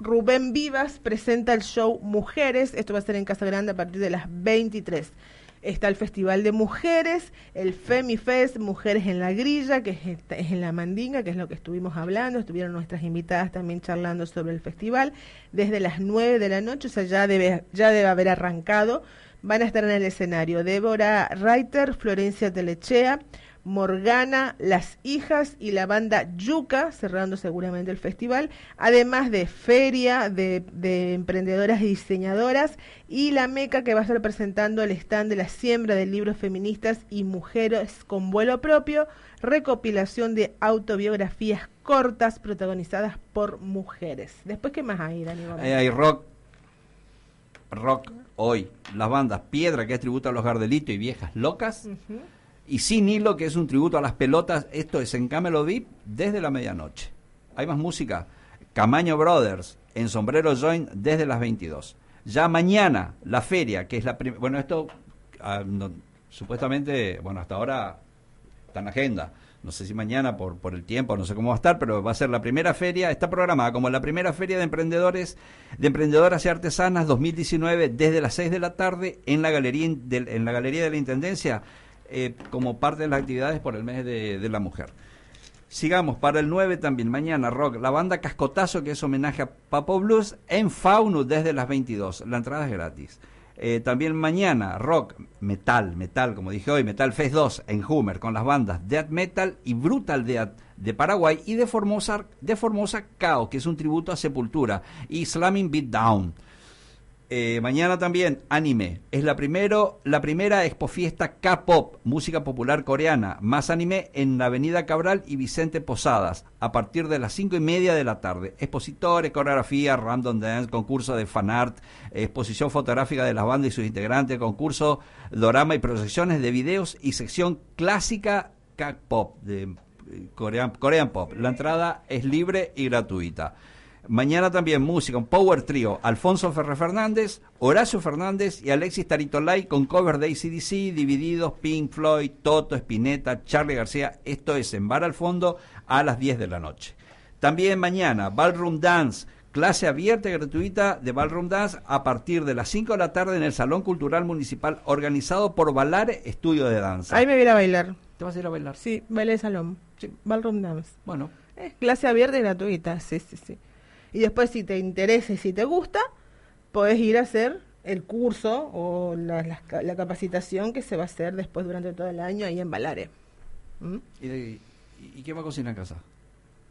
Rubén Vivas presenta el show Mujeres, esto va a ser en Casa Grande a partir de las 23. Está el Festival de Mujeres, el FemiFest, Mujeres en la Grilla, que es, en la Mandinga, que es lo que estuvimos hablando. Estuvieron nuestras invitadas también charlando sobre el festival desde las 9 de la noche, o sea, ya debe, ya debe haber arrancado. Van a estar en el escenario Débora Reiter, Florencia Telechea, Morgana, Las Hijas y la banda Yuca, cerrando seguramente el festival, además de feria de, de emprendedoras y diseñadoras y la Meca que va a estar presentando el stand de la siembra de libros feministas y mujeres con vuelo propio, recopilación de autobiografías cortas protagonizadas por mujeres. Después, ¿qué más hay, Dani? Eh, hay rock. Rock hoy. Las bandas Piedra, que es tributo a los Gardelitos y Viejas Locas. Y Sin Hilo, que es un tributo a las pelotas. Esto es en Camelo Deep desde la medianoche. Hay más música. Camaño Brothers en Sombrero Joint desde las 22. Ya mañana, la feria, que es la primera. Bueno, esto ah, supuestamente, bueno, hasta ahora está en agenda. No sé si mañana por, por el tiempo, no sé cómo va a estar, pero va a ser la primera feria, está programada como la primera feria de emprendedores, de emprendedoras y artesanas 2019 desde las 6 de la tarde en la galería, en la galería de la Intendencia, eh, como parte de las actividades por el mes de, la mujer. Sigamos, para el 9 también, mañana, rock, la banda Cascotazo, que es homenaje a Papo Blues, en Fauno desde las 22. La entrada es gratis. Eh, también mañana, rock, metal, metal, como dije hoy, Metal Fest 2 en Hummer, con las bandas Death Metal y Brutal Death de Paraguay y de Formosa, de Formosa Cao, que es un tributo a Sepultura, y Slamming Beat Down. Eh, mañana también anime. Es la primero, la primera expo fiesta K-pop, música popular coreana. Más anime en la Avenida Cabral y Vicente Posadas, a partir de las cinco y media de la tarde. Expositores, coreografía, random dance, concurso de fanart, exposición fotográfica de las bandas y sus integrantes, concurso, dorama y proyecciones de videos y sección clásica K-pop de eh, Korean, Korean Pop. La entrada es libre y gratuita. Mañana también música, un power trio, Alfonso Ferrer Fernández, Horacio Fernández y Alexis Taritolay con cover de ACDC, Divididos, Pink Floyd, Toto, Spinetta, Charlie García. Esto es en Bar al Fondo a las 10 de la noche. También mañana, Ballroom Dance, clase abierta y gratuita de Ballroom Dance a partir de las 5 de la tarde en el Salón Cultural Municipal organizado por Balare Estudio de Danza. Ahí me voy a ir a bailar. ¿Te vas a ir a bailar? Sí, baile de salón. Sí, ballroom dance. Bueno, Es clase abierta y gratuita, sí, sí, sí. Y después, si te interesa y si te gusta, podés ir a hacer el curso o la, la la capacitación que se va a hacer después durante todo el año ahí en Balare. ¿Mm? ¿Y, de- y- quién va a cocinar en casa?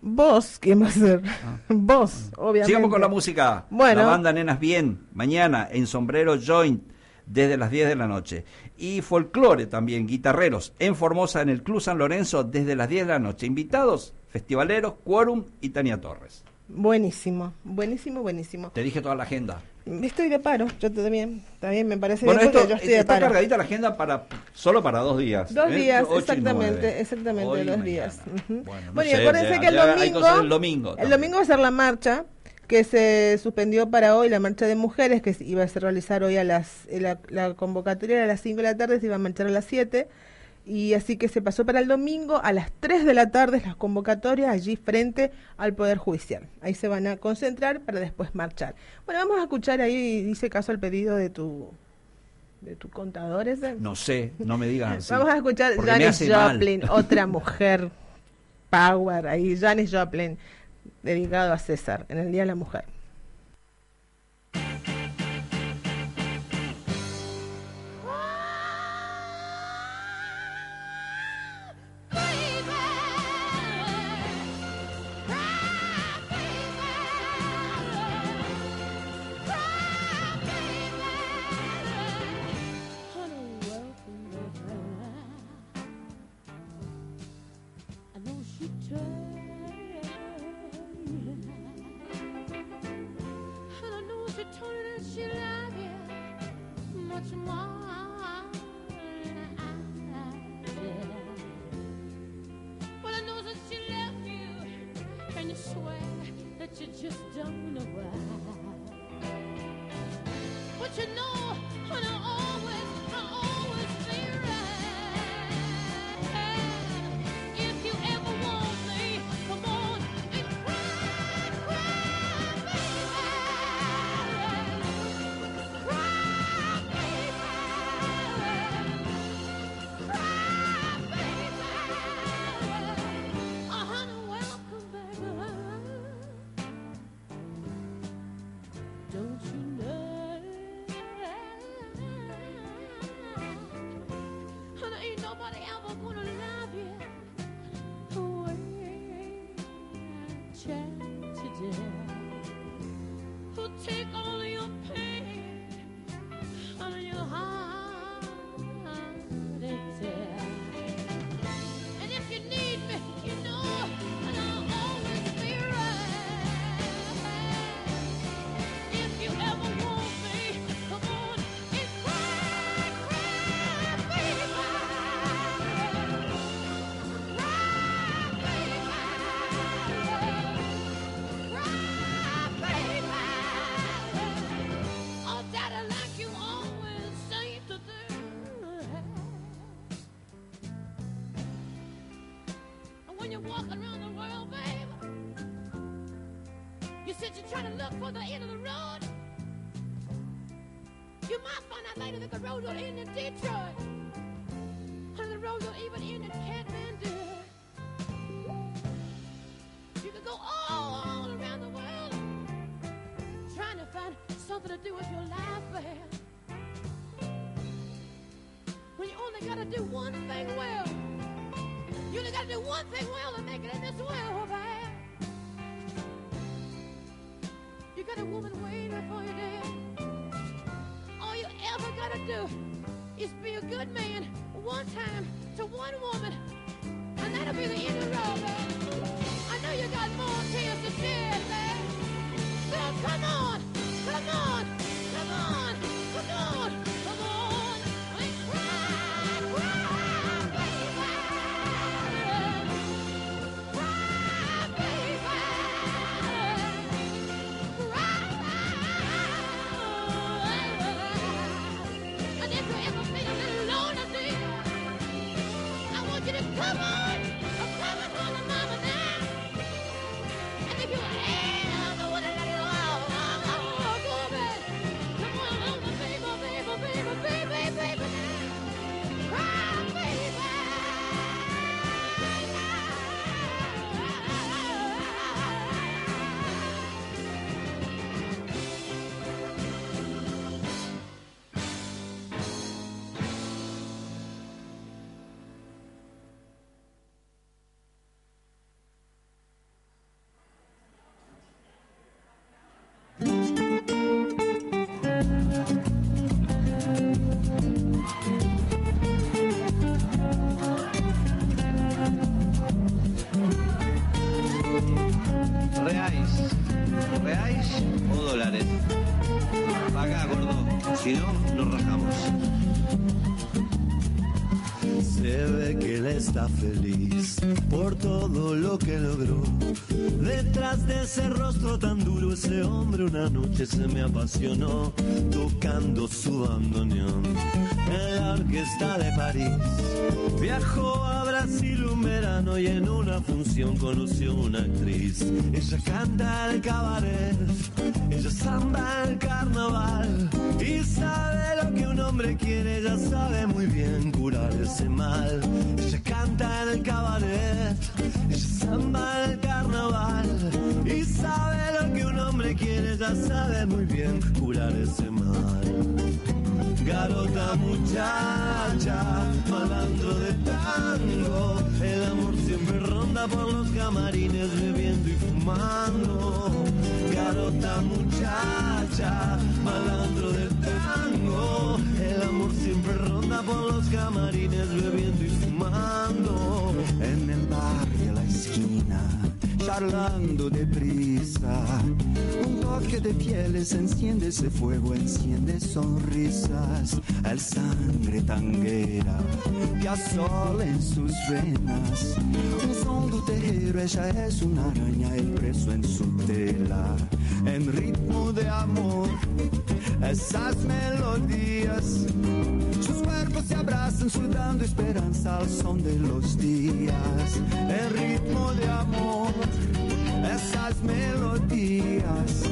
Vos, ¿quién va a ser? Vos, obviamente. Ah. Sigamos con la música. Bueno. La banda Nenas Bien, mañana en Sombrero Joint, desde las 10 de la noche. Y folclore también, guitarreros, en Formosa, en el Club San Lorenzo, desde las 10 de la noche. Invitados, festivaleros, Quórum y Tania Torres. Buenísimo, buenísimo, buenísimo. Te dije toda la agenda. Estoy de paro, yo también, también me parece Bueno, bien esto yo estoy de está paro. cargadita la agenda para solo para dos días. Dos ¿eh? días, Ocho exactamente, exactamente, Hoy dos días. Bueno, no Bueno, y acuérdense ya- que el domingo, del domingo. el domingo va a ser la marcha que se suspendió para hoy, la marcha de mujeres, que iba a ser realizar hoy a las, eh, la, la convocatoria era a las 5 de la tarde, se iba a marchar a las 7, y así que se pasó para el domingo a las 3 de la tarde las convocatorias allí frente al Poder Judicial. Ahí se van a concentrar para después marchar. Bueno, vamos a escuchar ahí, dice caso al pedido de tu de tu contador ese. No sé, no me digas. Vamos a escuchar Janis mal. Joplin, otra mujer power ahí, Janis Joplin, dedicado a César en el Día de la Mujer. somebody else. Find out later that the will end in Detroit. And the will even end in Kathmandu. You could go all around the world trying to find something to do with your life, babe. When you only gotta do one thing well. You only gotta do one thing well feliz por todo lo que logró. Detrás de ese rostro tan duro, ese hombre una noche se me apasionó tocando su bandoneón en la orquesta de París. Viajó a Brasil un verano y en una función conoció una actriz. Ella canta el cabaret, ella samba el carnaval y sabe lo que un hombre quiere, ella sabe muy bien curar ese mal. Ella canta en el cabaret, ella samba el carnaval y sabe lo que un hombre quiere, ella sabe muy bien curar ese mal. Garota muchacha, malandro de tango, el amor siempre ronda por los camarines bebiendo y fumando. Garota muchacha, malandro del tango, el amor siempre ronda por los camarines bebiendo y fumando. En el bar de la esquina, charlando deprisa, un toque de pieles enciende ese fuego, enciende sonrisas, el sangre tanguera que asola en sus venas. Un son do terreiro, ella es una araña, el preso en su tela, en ritmo de amor, esas melodías. Sus cuerpos se abrazan sudando esperanza al son de los días, el ritmo de amor, esas melodías.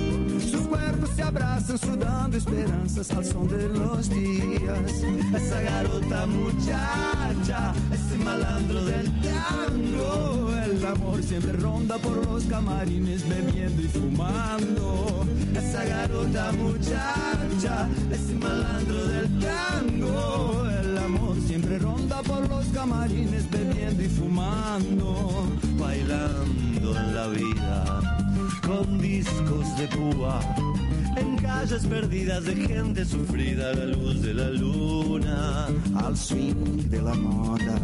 Sus cuerpos se abrazan sudando esperanzas al son de los días. Esa garota muchacha, ese malandro del tango, El amor siempre ronda por los camarines bebiendo y fumando. esa garota muchacha, ese malandro del tango. El amor siempre ronda por los camarines bebiendo y fumando. Bailando en la vida con discos de púa en calles perdidas de gente sufrida a la luz de la luna Al swing de la moda,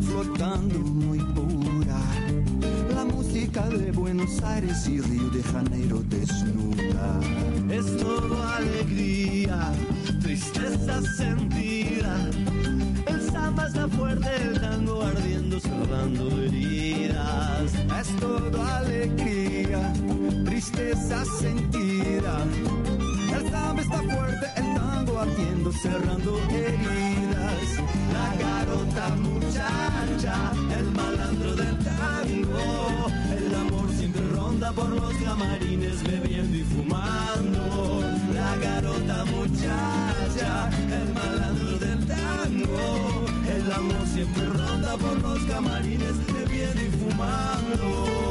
flotando muy pura. La música de Buenos Aires y Río de Janeiro desnuda. es todo alegría tristeza sentida está fuerte el tango ardiendo cerrando heridas Es todo alegría, tristeza sentida. El samba está fuerte, el tango ardiendo, cerrando heridas. La garota muchacha, el malandro del tango, el amor siempre ronda por los camarines bebiendo y fumando. La garota muchacha, el malandro del tango, el amor siempre ronda por los camarines bebiendo y fumando.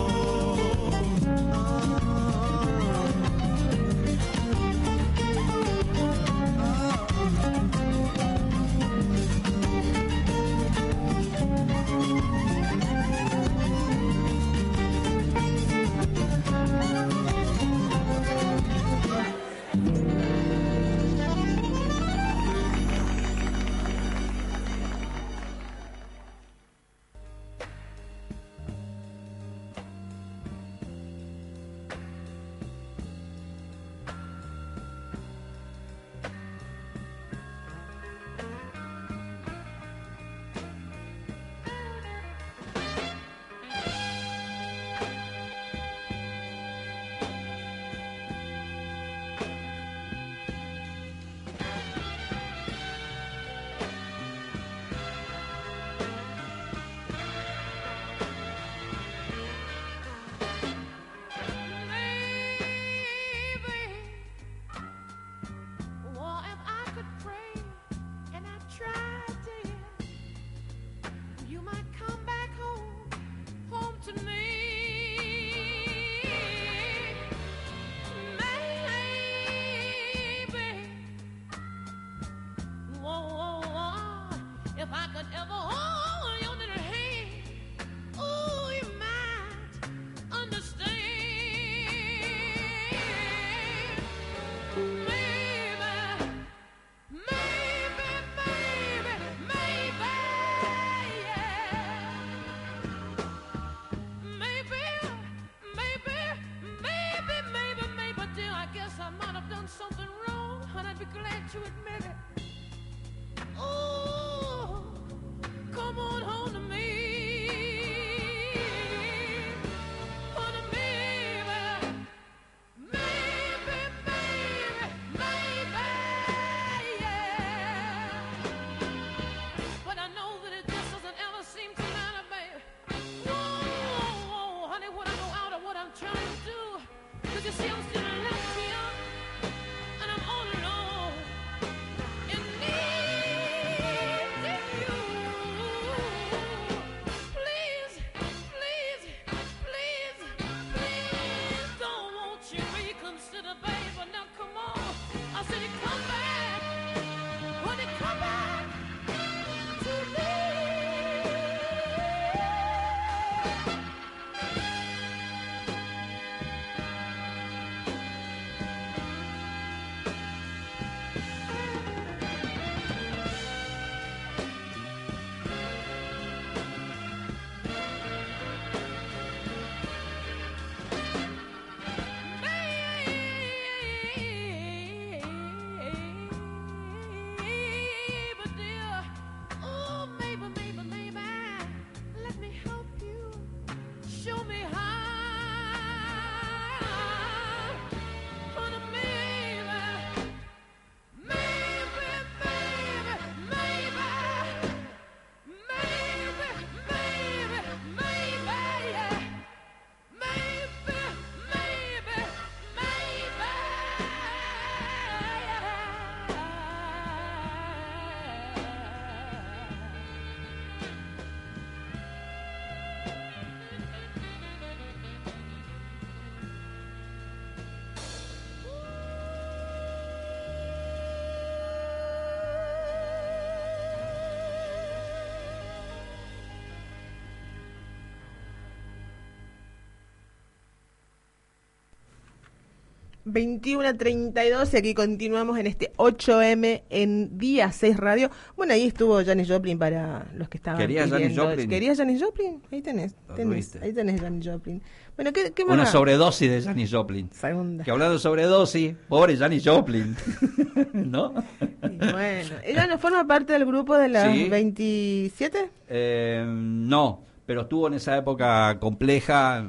21.32 y aquí continuamos en este 8M en Día 6 Radio. Bueno, ahí estuvo Janis Joplin para los que estaban Quería Janis Joplin. Quería Janis Joplin. Ahí tenés. tenés ahí tenés Janis Joplin. Bueno, ¿qué, qué Una sobredosis de Janis Joplin. Segunda. Que hablando de sobredosis, pobre Janis Joplin. ¿No? Bueno, ¿ella no forma parte del grupo de las sí. 27? Eh, no, pero estuvo en esa época compleja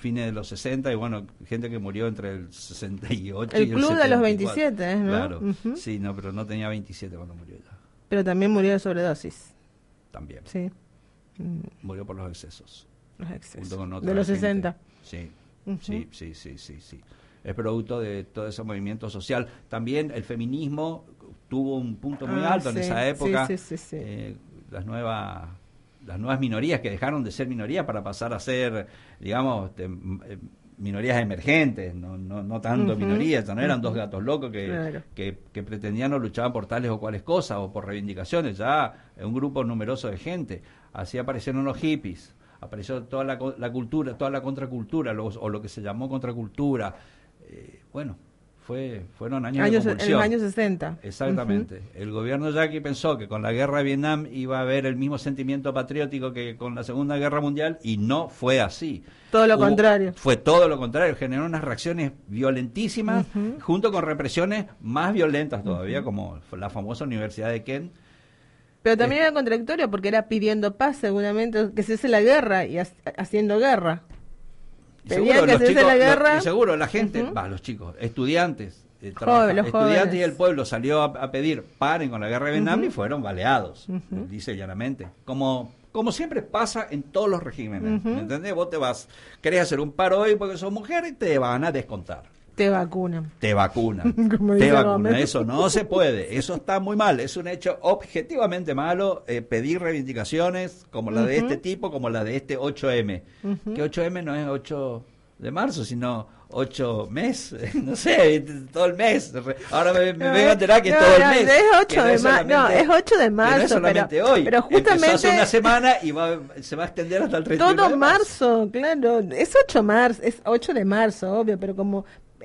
fines de los 60, y bueno, gente que murió entre el 68 El y el club de los 74. 27, ¿no? Claro, sí, no, pero no tenía 27 cuando murió ella, Pero también murió de sobredosis. también. Sí. Mm, Murió por los excesos. los excesos. De los gente. 60. Sí, sí, sí, sí, sí, sí. Es producto de todo ese movimiento social. También el feminismo tuvo un punto muy Ah, alto en sí, esa sí, época. sí, sí, sí. Eh, las nuevas las nuevas minorías que dejaron de ser minorías para pasar a ser, digamos, eh, minorías emergentes, no, no, no tanto minorías, ya no eran dos gatos locos que, Claro. que, que pretendían o luchaban por tales o cuales cosas o por reivindicaciones, ya un grupo numeroso de gente. Así aparecieron los hippies, apareció toda la, la cultura, toda la contracultura, los- o lo que se llamó contracultura. Eh, bueno, fue, fueron años, Años- de en los años 60. Exactamente. El gobierno yaqui pensó que con la guerra de Vietnam iba a haber el mismo sentimiento patriótico que con la Segunda Guerra Mundial y no fue así. Todo lo Hubo- contrario. Fue todo lo contrario. Generó unas reacciones violentísimas junto con represiones más violentas todavía, como la famosa Universidad de Kent. Pero también era contradictorio porque era pidiendo paz, seguramente, que se cese la guerra y ha- haciendo guerra. Y Pedían seguro, que los se la lo- y seguro la gente, va, los chicos, estudiantes, eh, los estudiantes jóvenes. y el pueblo salió a, a pedir paren con la guerra de Vietnam y fueron baleados, dice llanamente. Como, como siempre pasa en todos los regímenes. ¿me entendés? Vos te vas, querés hacer un paro hoy porque sos mujer y te van a descontar. Te vacunan. Te vacunan. Como te vacunan. Eso no se puede. Eso está muy mal. Es un hecho objetivamente malo eh, pedir reivindicaciones como la de Ujú. este tipo, como la de este 8M. Ujú. Que 8M no es 8 de marzo, sino 8 mes. No sé, todo el mes. Ahora me, me No, vengo a enterar que no, todo el no, mes. es 8 que no de es ma- no, es 8 de no marzo, solamente pero- hoy. pero Empezó hace justamente- una semana y va, se va a extender hasta el 31 Todo de marzo. marzo, claro. Es 8 marzo, es 8 de marzo, obvio, pero como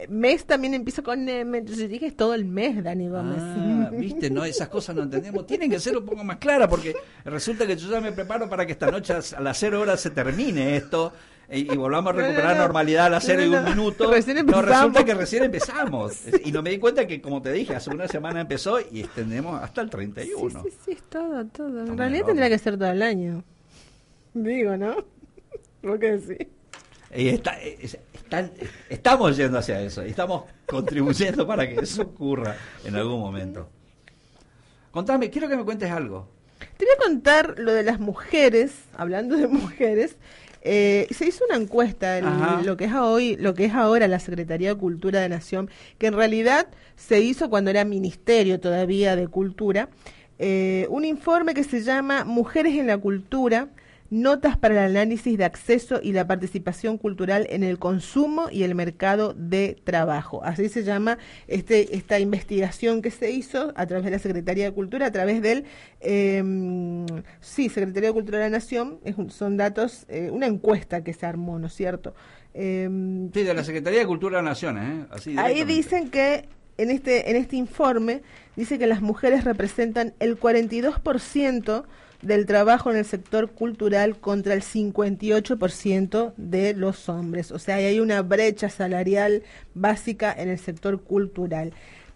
mes también empieza con M, entonces dije es todo el mes, Dani Gómez. Ah, viste, no, esas cosas no entendemos. Tienen que ser un poco más claras porque resulta que yo ya me preparo para que esta noche a las 0 horas se termine esto. y, y volvamos a No, no, recuperar no. normalidad a las 0 y un minuto. No, resulta que recién empezamos. Y no me di cuenta que, como te dije, hace una semana empezó y extendemos hasta el 31. Sí, sí, sí, es todo, todo. En realidad tendría que ser todo el año. Digo, ¿no? ¿Vos qué decís? Y está- es- están- estamos yendo hacia eso, y estamos contribuyendo para que eso ocurra en algún momento. Contame, quiero que me cuentes algo. Te voy a contar lo de las mujeres, hablando de mujeres. eh, se hizo una encuesta en Ajá. lo que es hoy, lo que es ahora la Secretaría de Cultura de Nación, que en realidad se hizo cuando era Ministerio todavía de Cultura, eh, un informe que se llama Mujeres en la Cultura, notas para el análisis de acceso y la participación cultural en el consumo y el mercado de trabajo. Así se llama este, esta investigación que se hizo a través de la Secretaría de Cultura, a través del, eh, sí, Secretaría de Cultura de la Nación, es un- son datos, eh, una encuesta que se armó, ¿no es cierto? Eh, Sí, de la Secretaría de Cultura de las Naciones, ¿eh? Así Ahí dicen que en este en este informe dice que las mujeres representan el 42% del trabajo en el sector cultural contra el 58% de los hombres. O sea, hay una brecha salarial básica en el sector cultural.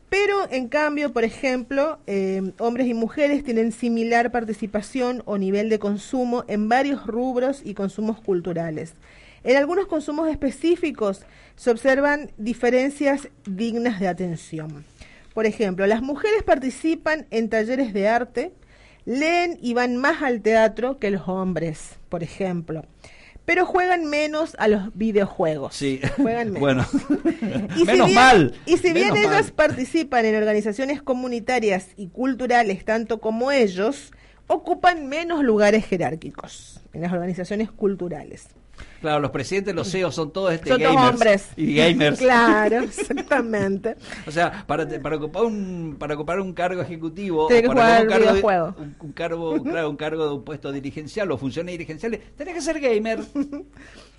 Pero, en cambio, por ejemplo, eh, hombres y mujeres tienen similar participación o nivel de consumo en varios rubros y consumos culturales. En algunos consumos específicos se observan diferencias dignas de atención. Por ejemplo, las mujeres participan en talleres de arte, leen y van más al teatro que los hombres, por ejemplo, pero juegan menos a los videojuegos. Sí. Juegan menos. Bueno, Y si menos bien- mal. Y si bien menos ellas mal. participan en organizaciones comunitarias y culturales tanto como ellos, ocupan menos lugares jerárquicos en las organizaciones culturales. Claro, los presidentes, los CEOs son todos este Son gamers hombres. y gamers. Claro, exactamente. O sea, para, para ocupar un para ocupar un cargo ejecutivo, que para un cargo, de- un, un cargo, claro, un cargo de un puesto dirigencial o funciones dirigenciales, tenés que ser gamer.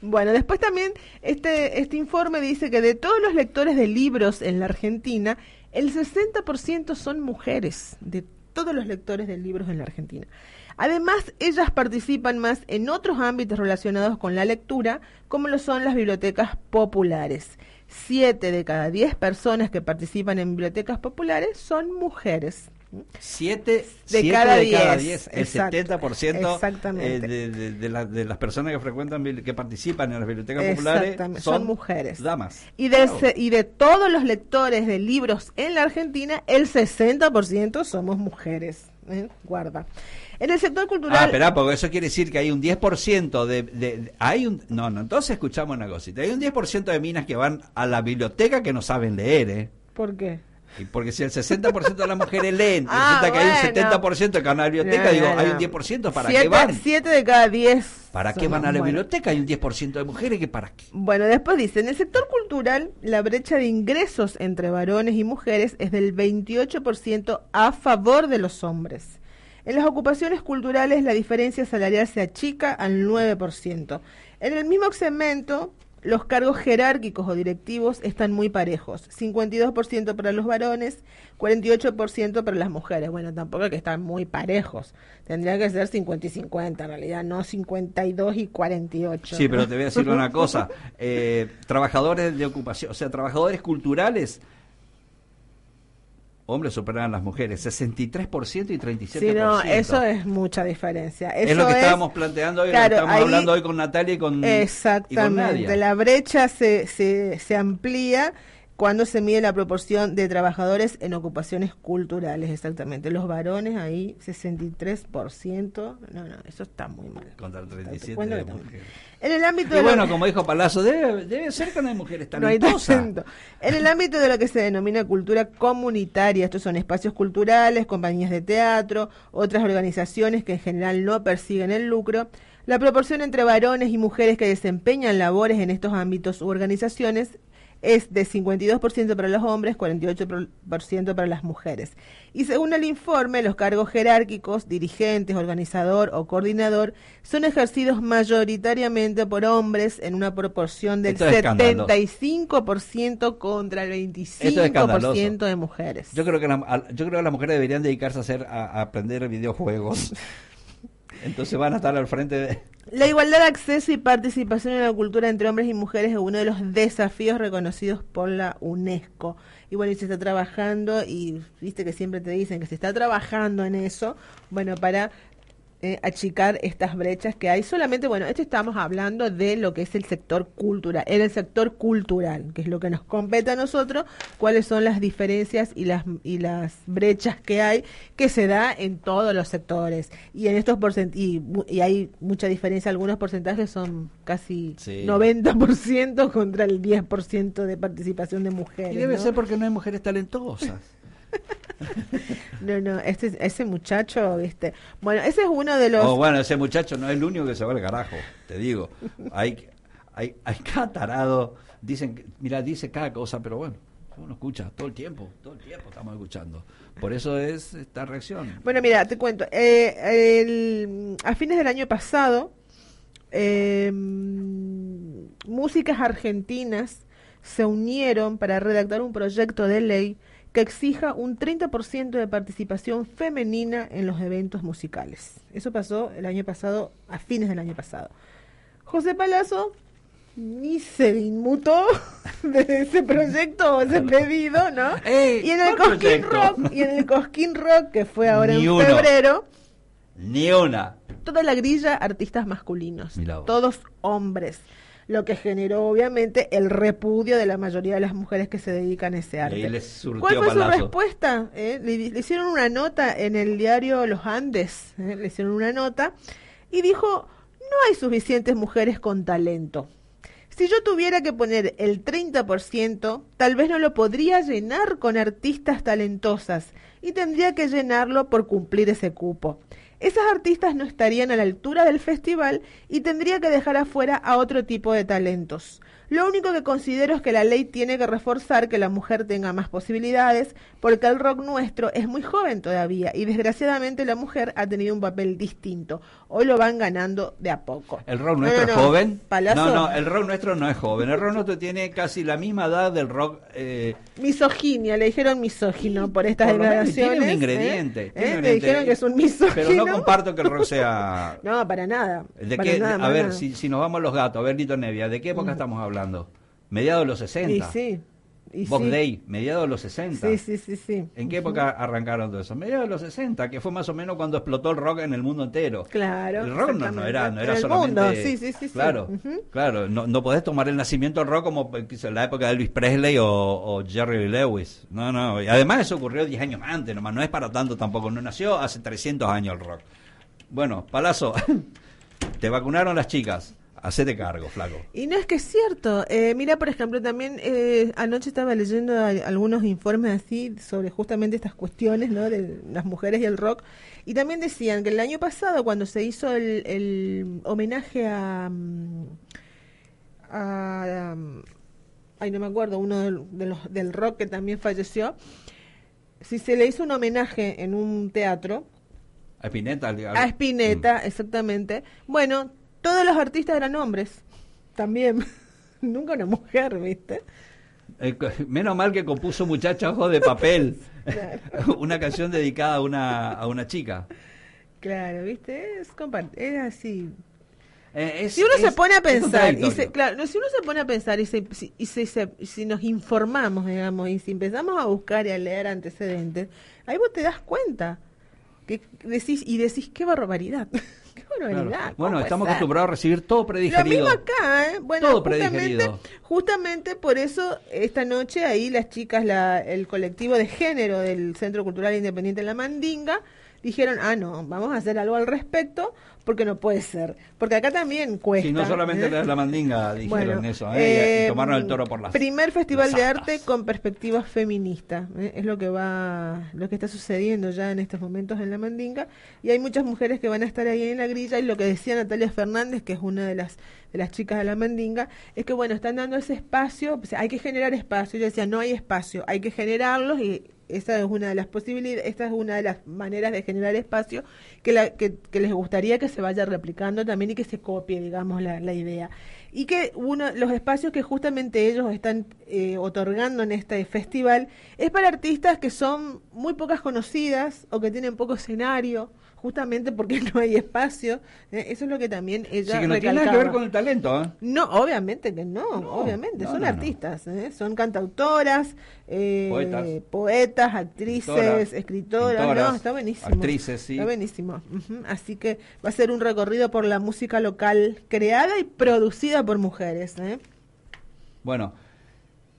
Bueno, después también este, este informe dice que de todos los lectores de libros en la Argentina, el 60% son mujeres, de todos los lectores de libros en la Argentina. Además, ellas participan más en otros ámbitos relacionados con la lectura, como lo son las bibliotecas populares. Siete de cada diez personas que participan en bibliotecas populares son mujeres. Siete, De siete cada de cada diez, el exacto, 70% exactamente. eh, de, de- de la- de las personas que frecuentan, que participan en las bibliotecas populares son, son mujeres. damas. Y de, Claro. se- y de todos los lectores de libros en la Argentina, el 60% somos mujeres. ¿eh? Guarda. En el sector Ah, cultural... espera, porque eso quiere decir que hay un 10% de, de, de- hay un no, no, entonces escuchamos una cosita. Hay un 10% de minas que van a la biblioteca que no saben leer, ¿eh? ¿Por qué? Y porque si el 60% de las mujeres leen y Ah, resulta que hay bueno. un 70% que van a la biblioteca, No, digo, no, hay un 10% para siete, qué van. siete de cada 10. ¿Para qué van a la biblioteca? Hay un 10% de mujeres que para qué. Bueno, después dice, en el sector cultural, la brecha de ingresos entre varones y mujeres es del 28% a favor de los hombres. En las ocupaciones culturales, la diferencia salarial se achica al 9%. En el mismo segmento, los cargos jerárquicos o directivos están muy parejos. 52% para los varones, 48% para las mujeres. Bueno, tampoco es que están muy parejos. Tendría que ser 50 y 50, en realidad, no 52 y 48. Sí, pero te voy a decir una cosa. Eh, trabajadores de ocupación, o sea, trabajadores culturales, hombres superan a las mujeres, 63% y 37%. Sí, no, eso es mucha diferencia. Es lo que estábamos planteando hoy, lo que estábamos ahí- hablando hoy con Natalia y con, y con Exactamente, Nadia. la brecha se, se, se amplía cuando se mide la proporción de trabajadores en ocupaciones culturales, exactamente. Los varones ahí, 63%. No, no, eso está muy mal. Contra el Te 37 cuento de que está- mujeres. En el ámbito Y de lo- bueno, como dijo Palazzo, debe, debe ser que no hay mujeres No hay. En el ámbito de lo que se denomina cultura comunitaria, estos son espacios culturales, compañías de teatro, otras organizaciones que en general no persiguen el lucro, la proporción entre varones y mujeres que desempeñan labores en estos ámbitos u organizaciones es de 52% para los hombres, 48% para las mujeres. Y según el informe, los cargos jerárquicos, dirigentes, organizador o coordinador, son ejercidos mayoritariamente por hombres en una proporción del es escandaloso. 75% contra el Esto es escandaloso. 25% de mujeres. Yo creo que la- yo creo que las mujeres deberían dedicarse a hacer a, a aprender videojuegos. Entonces van a estar al frente de... La igualdad de acceso y participación en la cultura entre hombres y mujeres es uno de los desafíos reconocidos por la UNESCO. Y bueno, y se está trabajando, y viste que siempre te dicen que se está trabajando en eso, bueno, para eh, achicar estas brechas que hay. Solamente, bueno, esto estamos hablando de lo que es el sector cultural, en el sector cultural, que es lo que nos compete a nosotros, cuáles son las diferencias y las, y las brechas que hay, que se da en todos los sectores. Y en estos porcent y, y hay mucha diferencia, algunos porcentajes son casi Sí. 90% contra el 10% de participación de mujeres. Y debe ¿no? ser porque no hay mujeres talentosas. No, no, este, ese muchacho, viste. Bueno, ese es uno de los... Oh, bueno, ese muchacho no es el único que se va al carajo, te digo. Hay, hay, hay cada tarado, dicen, mira, dice cada cosa, pero bueno, uno escucha todo el tiempo, todo el tiempo estamos escuchando. Por eso es esta reacción. Bueno, mira, te cuento. eh, el- a fines del año pasado, eh, músicas argentinas se unieron para redactar un proyecto de ley que exija un 30% de participación femenina en los eventos musicales. Eso pasó el año pasado, a fines del año pasado. José Palazzo ni se inmutó de ese proyecto o ese pedido, ¿no? Ey, y en el ¿cuál Cosquín proyecto? Rock, y en el Cosquín Rock, que fue ahora Ni en uno. febrero, Ni una. toda la grilla artistas masculinos, todos hombres, lo que generó obviamente el repudio de la mayoría de las mujeres que se dedican a ese arte. les ¿Cuál fue palazo. su respuesta? Eh, Le, le hicieron una nota en el diario Los Andes, eh, le hicieron una nota y dijo, no hay suficientes mujeres con talento. Si yo tuviera que poner el 30%, tal vez no lo podría llenar con artistas talentosas y tendría que llenarlo por cumplir ese cupo. Esas artistas no estarían a la altura del festival y tendría que dejar afuera a otro tipo de talentos. Lo único que considero es que la ley tiene que reforzar que la mujer tenga más posibilidades, porque el rock nuestro es muy joven todavía y desgraciadamente la mujer ha tenido un papel distinto. Hoy lo van ganando de a poco. ¿El rock nuestro no, es joven? No, no, el rock nuestro no es joven. El rock nuestro tiene casi la misma edad del rock. Eh, Misoginia, le dijeron misógino por estas por declaraciones. tiene un ¿eh? ingrediente. ¿Eh? tiene un Le ingrediente. dijeron que es un misógino. Pero no comparto que el rock sea. No, para nada. ¿De para qué? nada, a para ver, nada. si, si nos vamos a los gatos, a ver, Lito Nevia, ¿de qué época estamos hablando? Mediados de los 60. Y sí. Y Bob sí. Day, mediados de los 60. Sí, sí, sí, sí. ¿En qué época arrancaron todo eso? Mediados de los 60, que fue más o menos cuando explotó el rock en el mundo entero. Claro. El rock no, no era, no era el solamente. mundo, sí, sí, sí, sí. Claro, claro. No, no podés tomar el nacimiento del rock como eh, la época de Elvis Presley o, o Jerry Lewis. No, no. Y además eso ocurrió 10 años antes, nomás. No es para tanto tampoco. No nació hace 300 años el rock. Bueno, Palazzo, te vacunaron las chicas. Hacete cargo, flaco. Y no es que es cierto. Eh, mira, por ejemplo, también eh, anoche estaba leyendo a- algunos informes así sobre justamente estas cuestiones, ¿no? De las mujeres y el rock. Y también decían que el año pasado, cuando se hizo el, el homenaje a, mm, a, um, ay, no me acuerdo, uno de los, del rock que también falleció, si se le hizo un homenaje en un teatro, A Spinetta. a Spinetta, exactamente. Bueno, todos los artistas eran hombres, también. Nunca una mujer, ¿viste? Eh, menos mal que compuso Muchacha Ojos de Papel. una canción dedicada a una, a una chica. Claro, ¿viste? Es, es así. Eh, es- si uno se pone a pensar, y se, claro, si uno se pone a pensar y, se, si, y se- si nos informamos, digamos, y si empezamos a buscar y a leer antecedentes, ahí vos te das cuenta que decís y decís qué barbaridad, qué Claro. barbaridad. Bueno, ¿cómo estamos acostumbrados a recibir todo Lo predigerido. mismo acá, ¿eh? Bueno, Todo justamente, predigerido. justamente por eso esta noche ahí las chicas, la, el colectivo de género del Centro Cultural Independiente La Mandinga, dijeron, ah, no, vamos a hacer algo al respecto porque no puede ser. Porque acá también cuesta. Sí, no solamente ¿eh? la, mandinga dijeron Bueno, eso, ¿eh? y, y eh, tomaron el toro por las Primer festival las de arte con perspectiva feminista. ¿eh? Es lo que va, lo que está sucediendo ya en estos momentos en la Mandinga. Y hay muchas mujeres que van a estar ahí en la grilla. Y lo que decía Natalia Fernández, que es una de las de las chicas de la Mandinga, es que bueno, están dando ese espacio, o sea, hay que generar espacio. Ella decía, no hay espacio, hay que generarlos y esa es una de las posibilidades, esta es una de las maneras de generar espacio que, la, que, les gustaría que se vaya replicando también y que se copie, digamos, la, la idea. Y que uno, los espacios que justamente ellos están eh, otorgando en este festival es para artistas que son muy pocas conocidas o que tienen poco escenario, justamente porque no hay espacio. ¿eh? Eso es lo que también ella Sí, que no tiene nada que ver con el talento, ¿eh? No, obviamente que no, obviamente, no, son no, artistas, ¿eh? son cantautoras, eh, Poetas. poetas, actrices, escritoras, pintoras, no, está buenísimo. actrices, sí. Está buenísimo. ujú. Así que va a ser un recorrido por la música local creada y producida por mujeres. ¿eh? Bueno,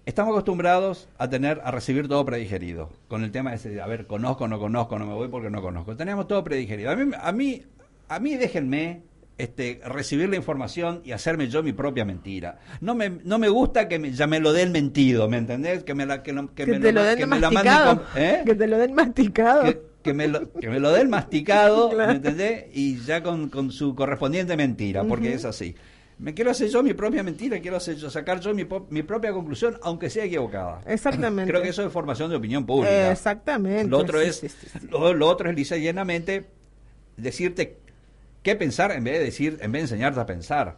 estamos acostumbrados a tener, a recibir todo predigerido. Con el tema ese, de, a ver, conozco, no conozco, no me voy porque no conozco. Tenemos todo predigerido. A mí, a mí, a mí déjenme este, recibir la información y hacerme yo mi propia mentira. No me, no me gusta que me, ya me lo den mentido, ¿me entendés? Que me la, que lo- que Que me te lo, lo den que me la masticado. con- ¿eh? Que te lo den masticado. que, que me lo, que me lo den masticado, Claro. ¿me entendés? Y ya con, con su correspondiente mentira, porque es así. Me quiero hacer yo mi propia mentira, quiero hacer yo, sacar yo mi, mi propia conclusión, aunque sea equivocada. Exactamente. Creo que eso es formación de opinión pública. Exactamente. Lo otro sí, es, sí, sí. Lo, lo otro es lisa y llanamente decirte qué pensar en vez de decir, en vez de enseñarte a pensar.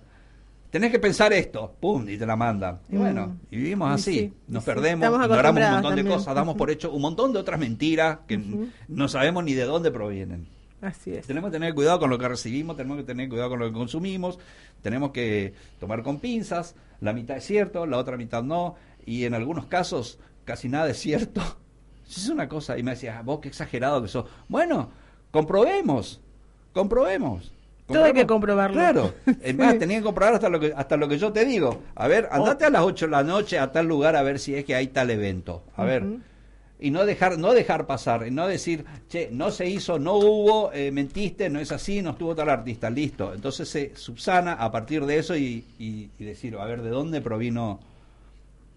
Tenés que pensar esto, pum, y te la mandan. Y Mm. bueno, y vivimos así. sí, Nos perdemos, ignoramos un montón de cosas, damos por hecho un montón de otras mentiras que no sabemos ni de dónde provienen. Así es. Tenemos que tener cuidado con lo que recibimos, tenemos que tener cuidado con lo que consumimos, tenemos que tomar con pinzas, la mitad es cierto, la otra mitad no, y en algunos casos casi nada es cierto. Es una cosa, y me decía, vos qué exagerado que sos. Bueno, comprobemos, comprobemos. Todo hay que comprobarlo. Claro, es más, tenía que comprobar hasta lo que, hasta lo que yo te digo. A ver, andate a las 8 de la noche a tal lugar a ver si es que hay tal evento. A ver. Y no dejar no dejar pasar y no decir che no se hizo no hubo eh, mentiste no es así no estuvo tal artista listo entonces se subsana a partir de eso y, y- y decir a ver de dónde provino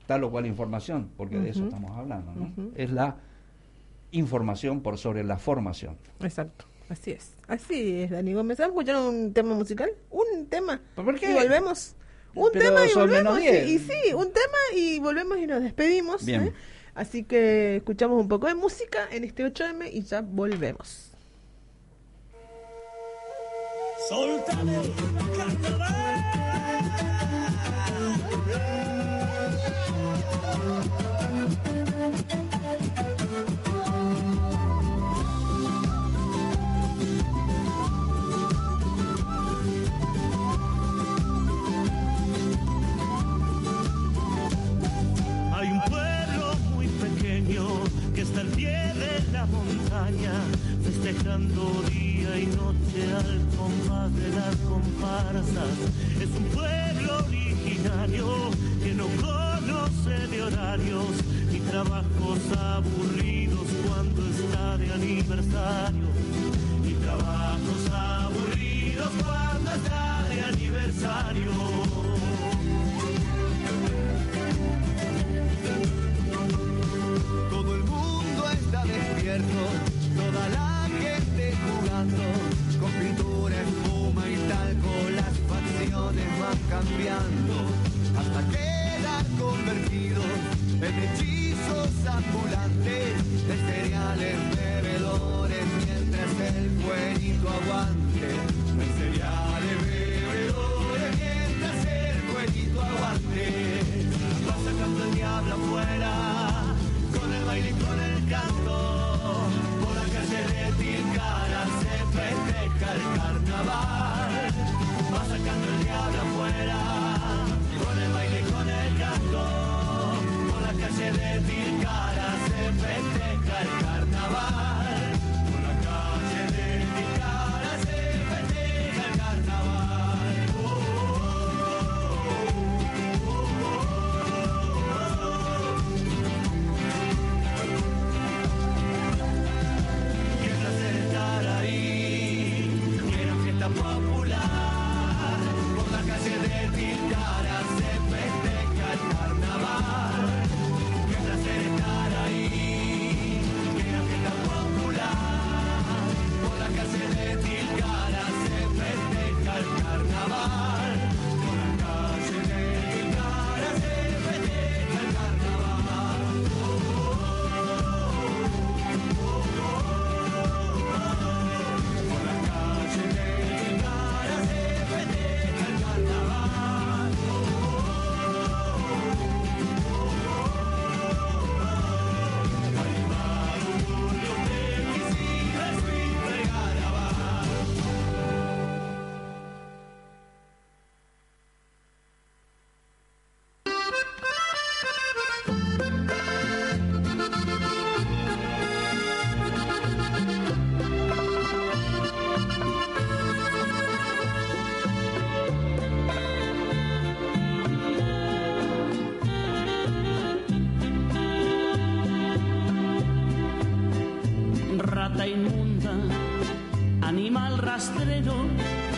tal o cual información porque de eso estamos hablando ¿no? Es la información por sobre la formación Exacto. Así es. Así es, Dani Gómez. ¿Vamos a escuchar un tema musical? ¿Un tema? ¿Por qué? Y volvemos. Un Pero tema y volvemos. Y, 10. y sí, un tema y volvemos y nos despedimos. Bien. ¿eh? Así que escuchamos un poco de música en este 8M y ya volvemos. Festejando día y noche al compás de las comparsas. Es un pueblo originario que no conoce de horarios ni trabajos aburridos cuando está de aniversario. Ni trabajos aburridos cuando está de aniversario. Todo el mundo está despierto, con pintura, espuma y talco, las facciones van cambiando, hasta quedar convertidos en hechizos ambulantes, de cereales bebedores, mientras el cuerito aguante, rata inmunda, animal rastrero,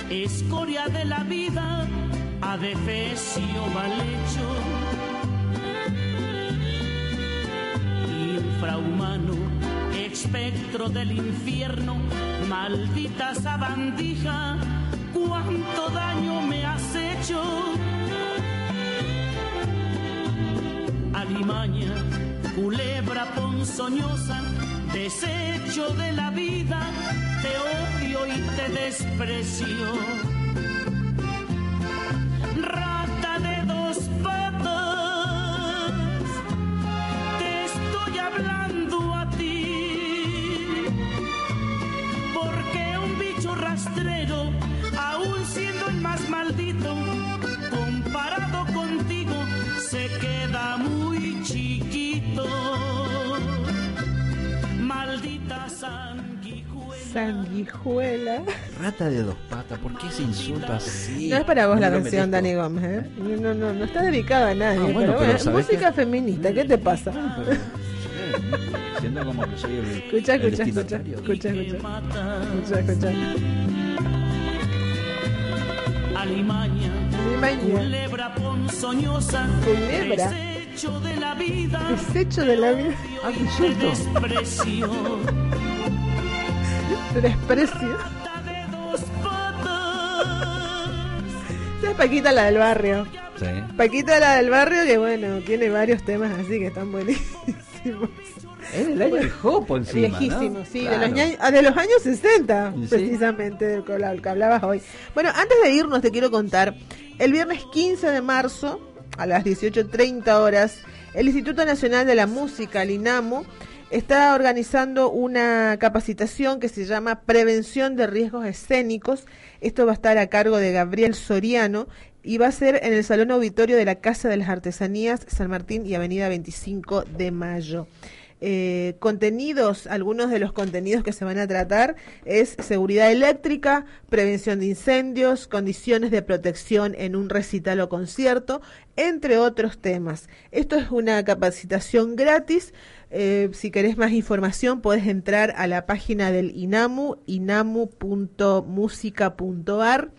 escoria de la vida, adefesio mal hecho. Infrahumano, espectro del infierno, maldita sabandija, cuánto daño me has hecho. Alimaña, culebra ponzoñosa, desecho de la vida, te odio y te desprecio. Sanguijuela. Rata de dos patas, ¿por qué se insulta así? No es para vos la No lo canción. Dani Gómez, ¿eh? No, no, no, no está dedicada a nadie. Ah, bueno, pero pero bueno, ¿sabés música qué? feminista, ¿qué te pasa? Siento como que soy el. Escucha, el escucha, escucha, escucha. Escucha, escucha. Alimaña, Alimaña. culebra ponzoñosa, Culebra. desecho de la vida, Desecho de la vida. Ah, Dos patas, Esa es Paquita la del barrio. Sí. Paquita la del barrio que bueno, tiene varios temas así que están buenísimos. Es del año del Jopo encima. ¿no? Viejísimo, sí, Claro. de, los, ah, de los años 60, Sí. precisamente, del que hablabas hoy. Bueno, antes de irnos te quiero contar, el viernes 15 de marzo, a las 18.30 horas, el Instituto Nacional de la Música, el INAMU, está organizando una capacitación que se llama Prevención de Riesgos Escénicos. Esto va a estar a cargo de Gabriel Soriano y va a ser en el Salón Auditorio de la Casa de las Artesanías, San Martín y Avenida 25 de Mayo. Eh, contenidos, algunos de los contenidos que se van a tratar es seguridad eléctrica, prevención de incendios, condiciones de protección en un recital o concierto, entre otros temas. Esto es una capacitación gratis. Eh, si querés más información, puedes entrar a la página del INAMU, inamu.musica.ar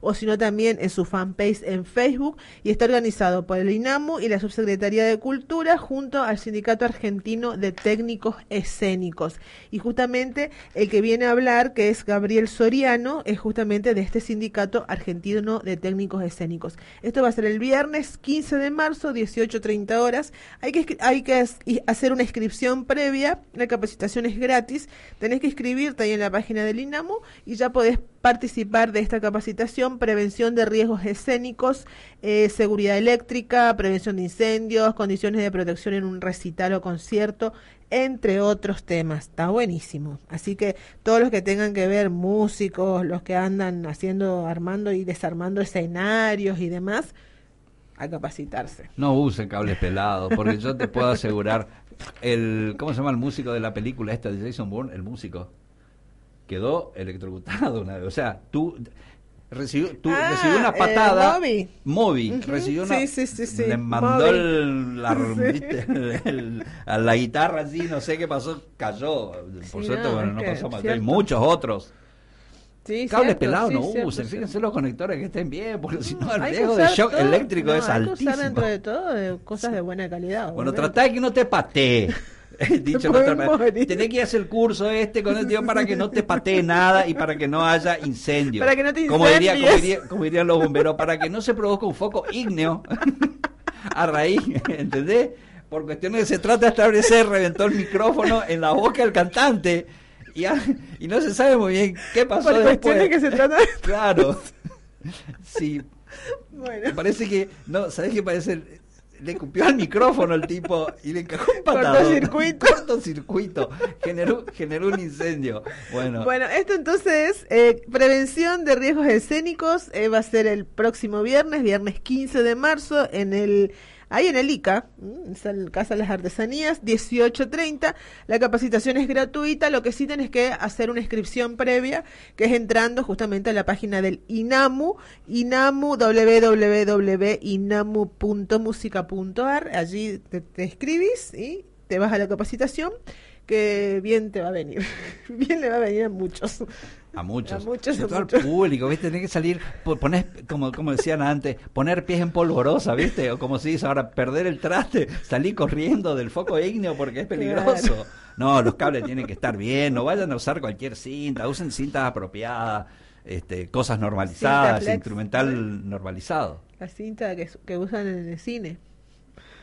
o sino también en su fanpage en Facebook y está organizado por el INAMU y la Subsecretaría de Cultura junto al Sindicato Argentino de Técnicos Escénicos. Y justamente el que viene a hablar, que es Gabriel Soriano, es justamente de este Sindicato Argentino de Técnicos Escénicos. Esto va a ser el viernes 15 de marzo, 18.30 horas. Hay que, hay que hacer una inscripción previa, la capacitación es gratis, tenés que inscribirte ahí en la página del INAMU y ya podés participar de esta capacitación, prevención de riesgos escénicos, eh, seguridad eléctrica, prevención de incendios, condiciones de protección en un recital o concierto, entre otros temas. Está buenísimo. Así que todos los que tengan que ver, músicos, los que andan haciendo, armando y desarmando escenarios y demás, a capacitarse. No usen cables pelados, porque yo te puedo asegurar, el ¿cómo se llama el músico de la película esta de Jason Bourne? El músico quedó electrocutado una vez. O sea, tú recibió, tú Ah, recibió una eh, patada. Moby. Moby recibió una. sí, sí, sí, Le mandó el- la. El- el- a la guitarra así, no sé qué pasó, cayó. Por suerte, no, bueno, no que, pasó más. Hay cierto. muchos otros. Sí, Cables cierto, pelados no cierto, usen, cierto. fíjense los conectores que estén bien, porque si no el que riesgo de shock todo- eléctrico no, es hay que altísimo. usar dentro de todo de cosas de buena calidad. Bueno, obviamente. tratá de que no te patee. Dicho otra manera. Tenés que hacer el curso este con el tío para que no te patee nada y para que no haya incendio. Para que no te como diría, como, incendies. diría- como dirían los bomberos, para que no se produzca un foco ígneo a raíz, ¿entendés? Por cuestiones que se trata de establecer, reventó el micrófono en la boca del cantante y, a- y no se sabe muy bien qué pasó Por después. que se trata de- Claro. Sí, Bueno. parece que, no, ¿sabés qué parece? Le cupió al micrófono el tipo y le encajó un patadón. Cortocircuito. Cortocircuito. Generó, generó un incendio. Bueno, Bueno, esto entonces, eh, prevención de riesgos escénicos, eh, va a ser el próximo viernes, viernes 15 de marzo, en el ahí en el ICA, mm, el Casa de las Artesanías, 18.30. La capacitación es gratuita, lo que sí tenés que hacer una inscripción previa, que es entrando justamente a la página del INAMU, INAMU, www.inamu.musica.ar, allí te, te escribís y te vas a la capacitación que bien te va a venir. bien le va a venir a muchos. A muchos. A muchos, a todo al muchos. público, ¿viste? Tenés que salir, po- ponés, como, como decían antes, poner pies en polvorosa, ¿viste? O como se dice ahora, perder el traste, salir corriendo del foco ígneo porque es peligroso. Claro. No, los cables tienen que estar bien, no vayan a usar cualquier cinta, usen cintas apropiadas, este, cosas normalizadas, instrumental normalizado. La cinta que, que usan en el cine.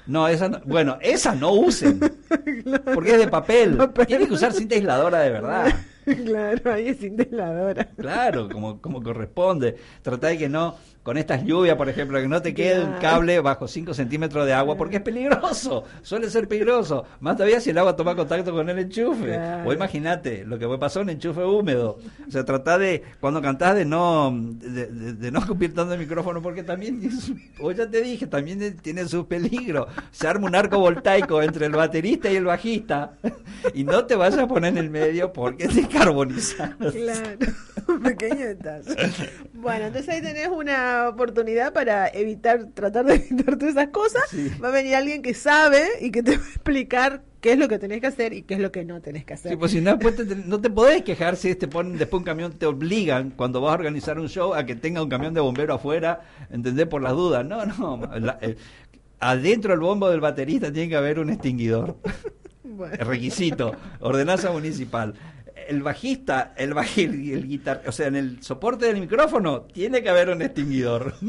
No, esa no- bueno, esa no usen, porque es de papel. Tienen que usar cinta aisladora de verdad. claro, ahí es cinta aisladora. Claro, como, como corresponde. Trata de que no, con estas lluvias, por ejemplo, que no te quede un cable bajo 5 centímetros de agua, porque es peligroso, suele ser peligroso. Más todavía si el agua toma contacto con el enchufe. O imagínate lo que pasó un enchufe húmedo. O sea, trata de, cuando cantás, de no, de, de- de no escupir tanto el micrófono, porque también, o ya te dije, también tiene su peligro. Se arma un arco voltaico entre el baterista y el bajista, y no te vayas a poner en el medio porque te carbonizas. Claro, un pequeño detalle. Bueno, entonces ahí tenés una oportunidad para evitar, tratar de evitar todas esas cosas. Va a venir alguien que sabe y que te va a explicar qué es lo que tenés que hacer y qué es lo que no tenés que hacer. Sí, pues si no, después te- no te podés quejar si te ponen después un camión, te obligan cuando vas a organizar un show a que tenga un camión de bombero afuera, ¿entendés? Por las dudas. No, no. la- eh, adentro del bombo del baterista tiene que haber un extinguidor. Bueno. Requisito. Ordenanza municipal. El bajista, el el, el guitar, o sea, en el soporte del micrófono tiene que haber un extinguidor.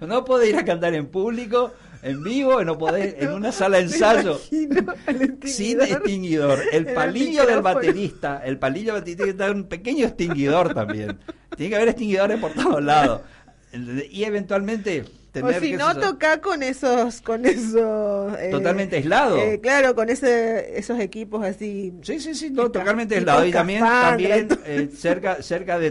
No podés ir a cantar en público, en vivo, no podés en una sala de ensayo sin extinguidor. El palillo del baterista, el palillo del baterista tiene que un pequeño extinguidor también. Tiene que haber extinguidores por todos lados. Y eventualmente O tener si no, toca con esos, con esos... eh, Totalmente aislado. eh, claro, con ese, esos equipos así. Sí, sí, sí, no, totalmente aislado. Y también, también eh, cerca, cerca de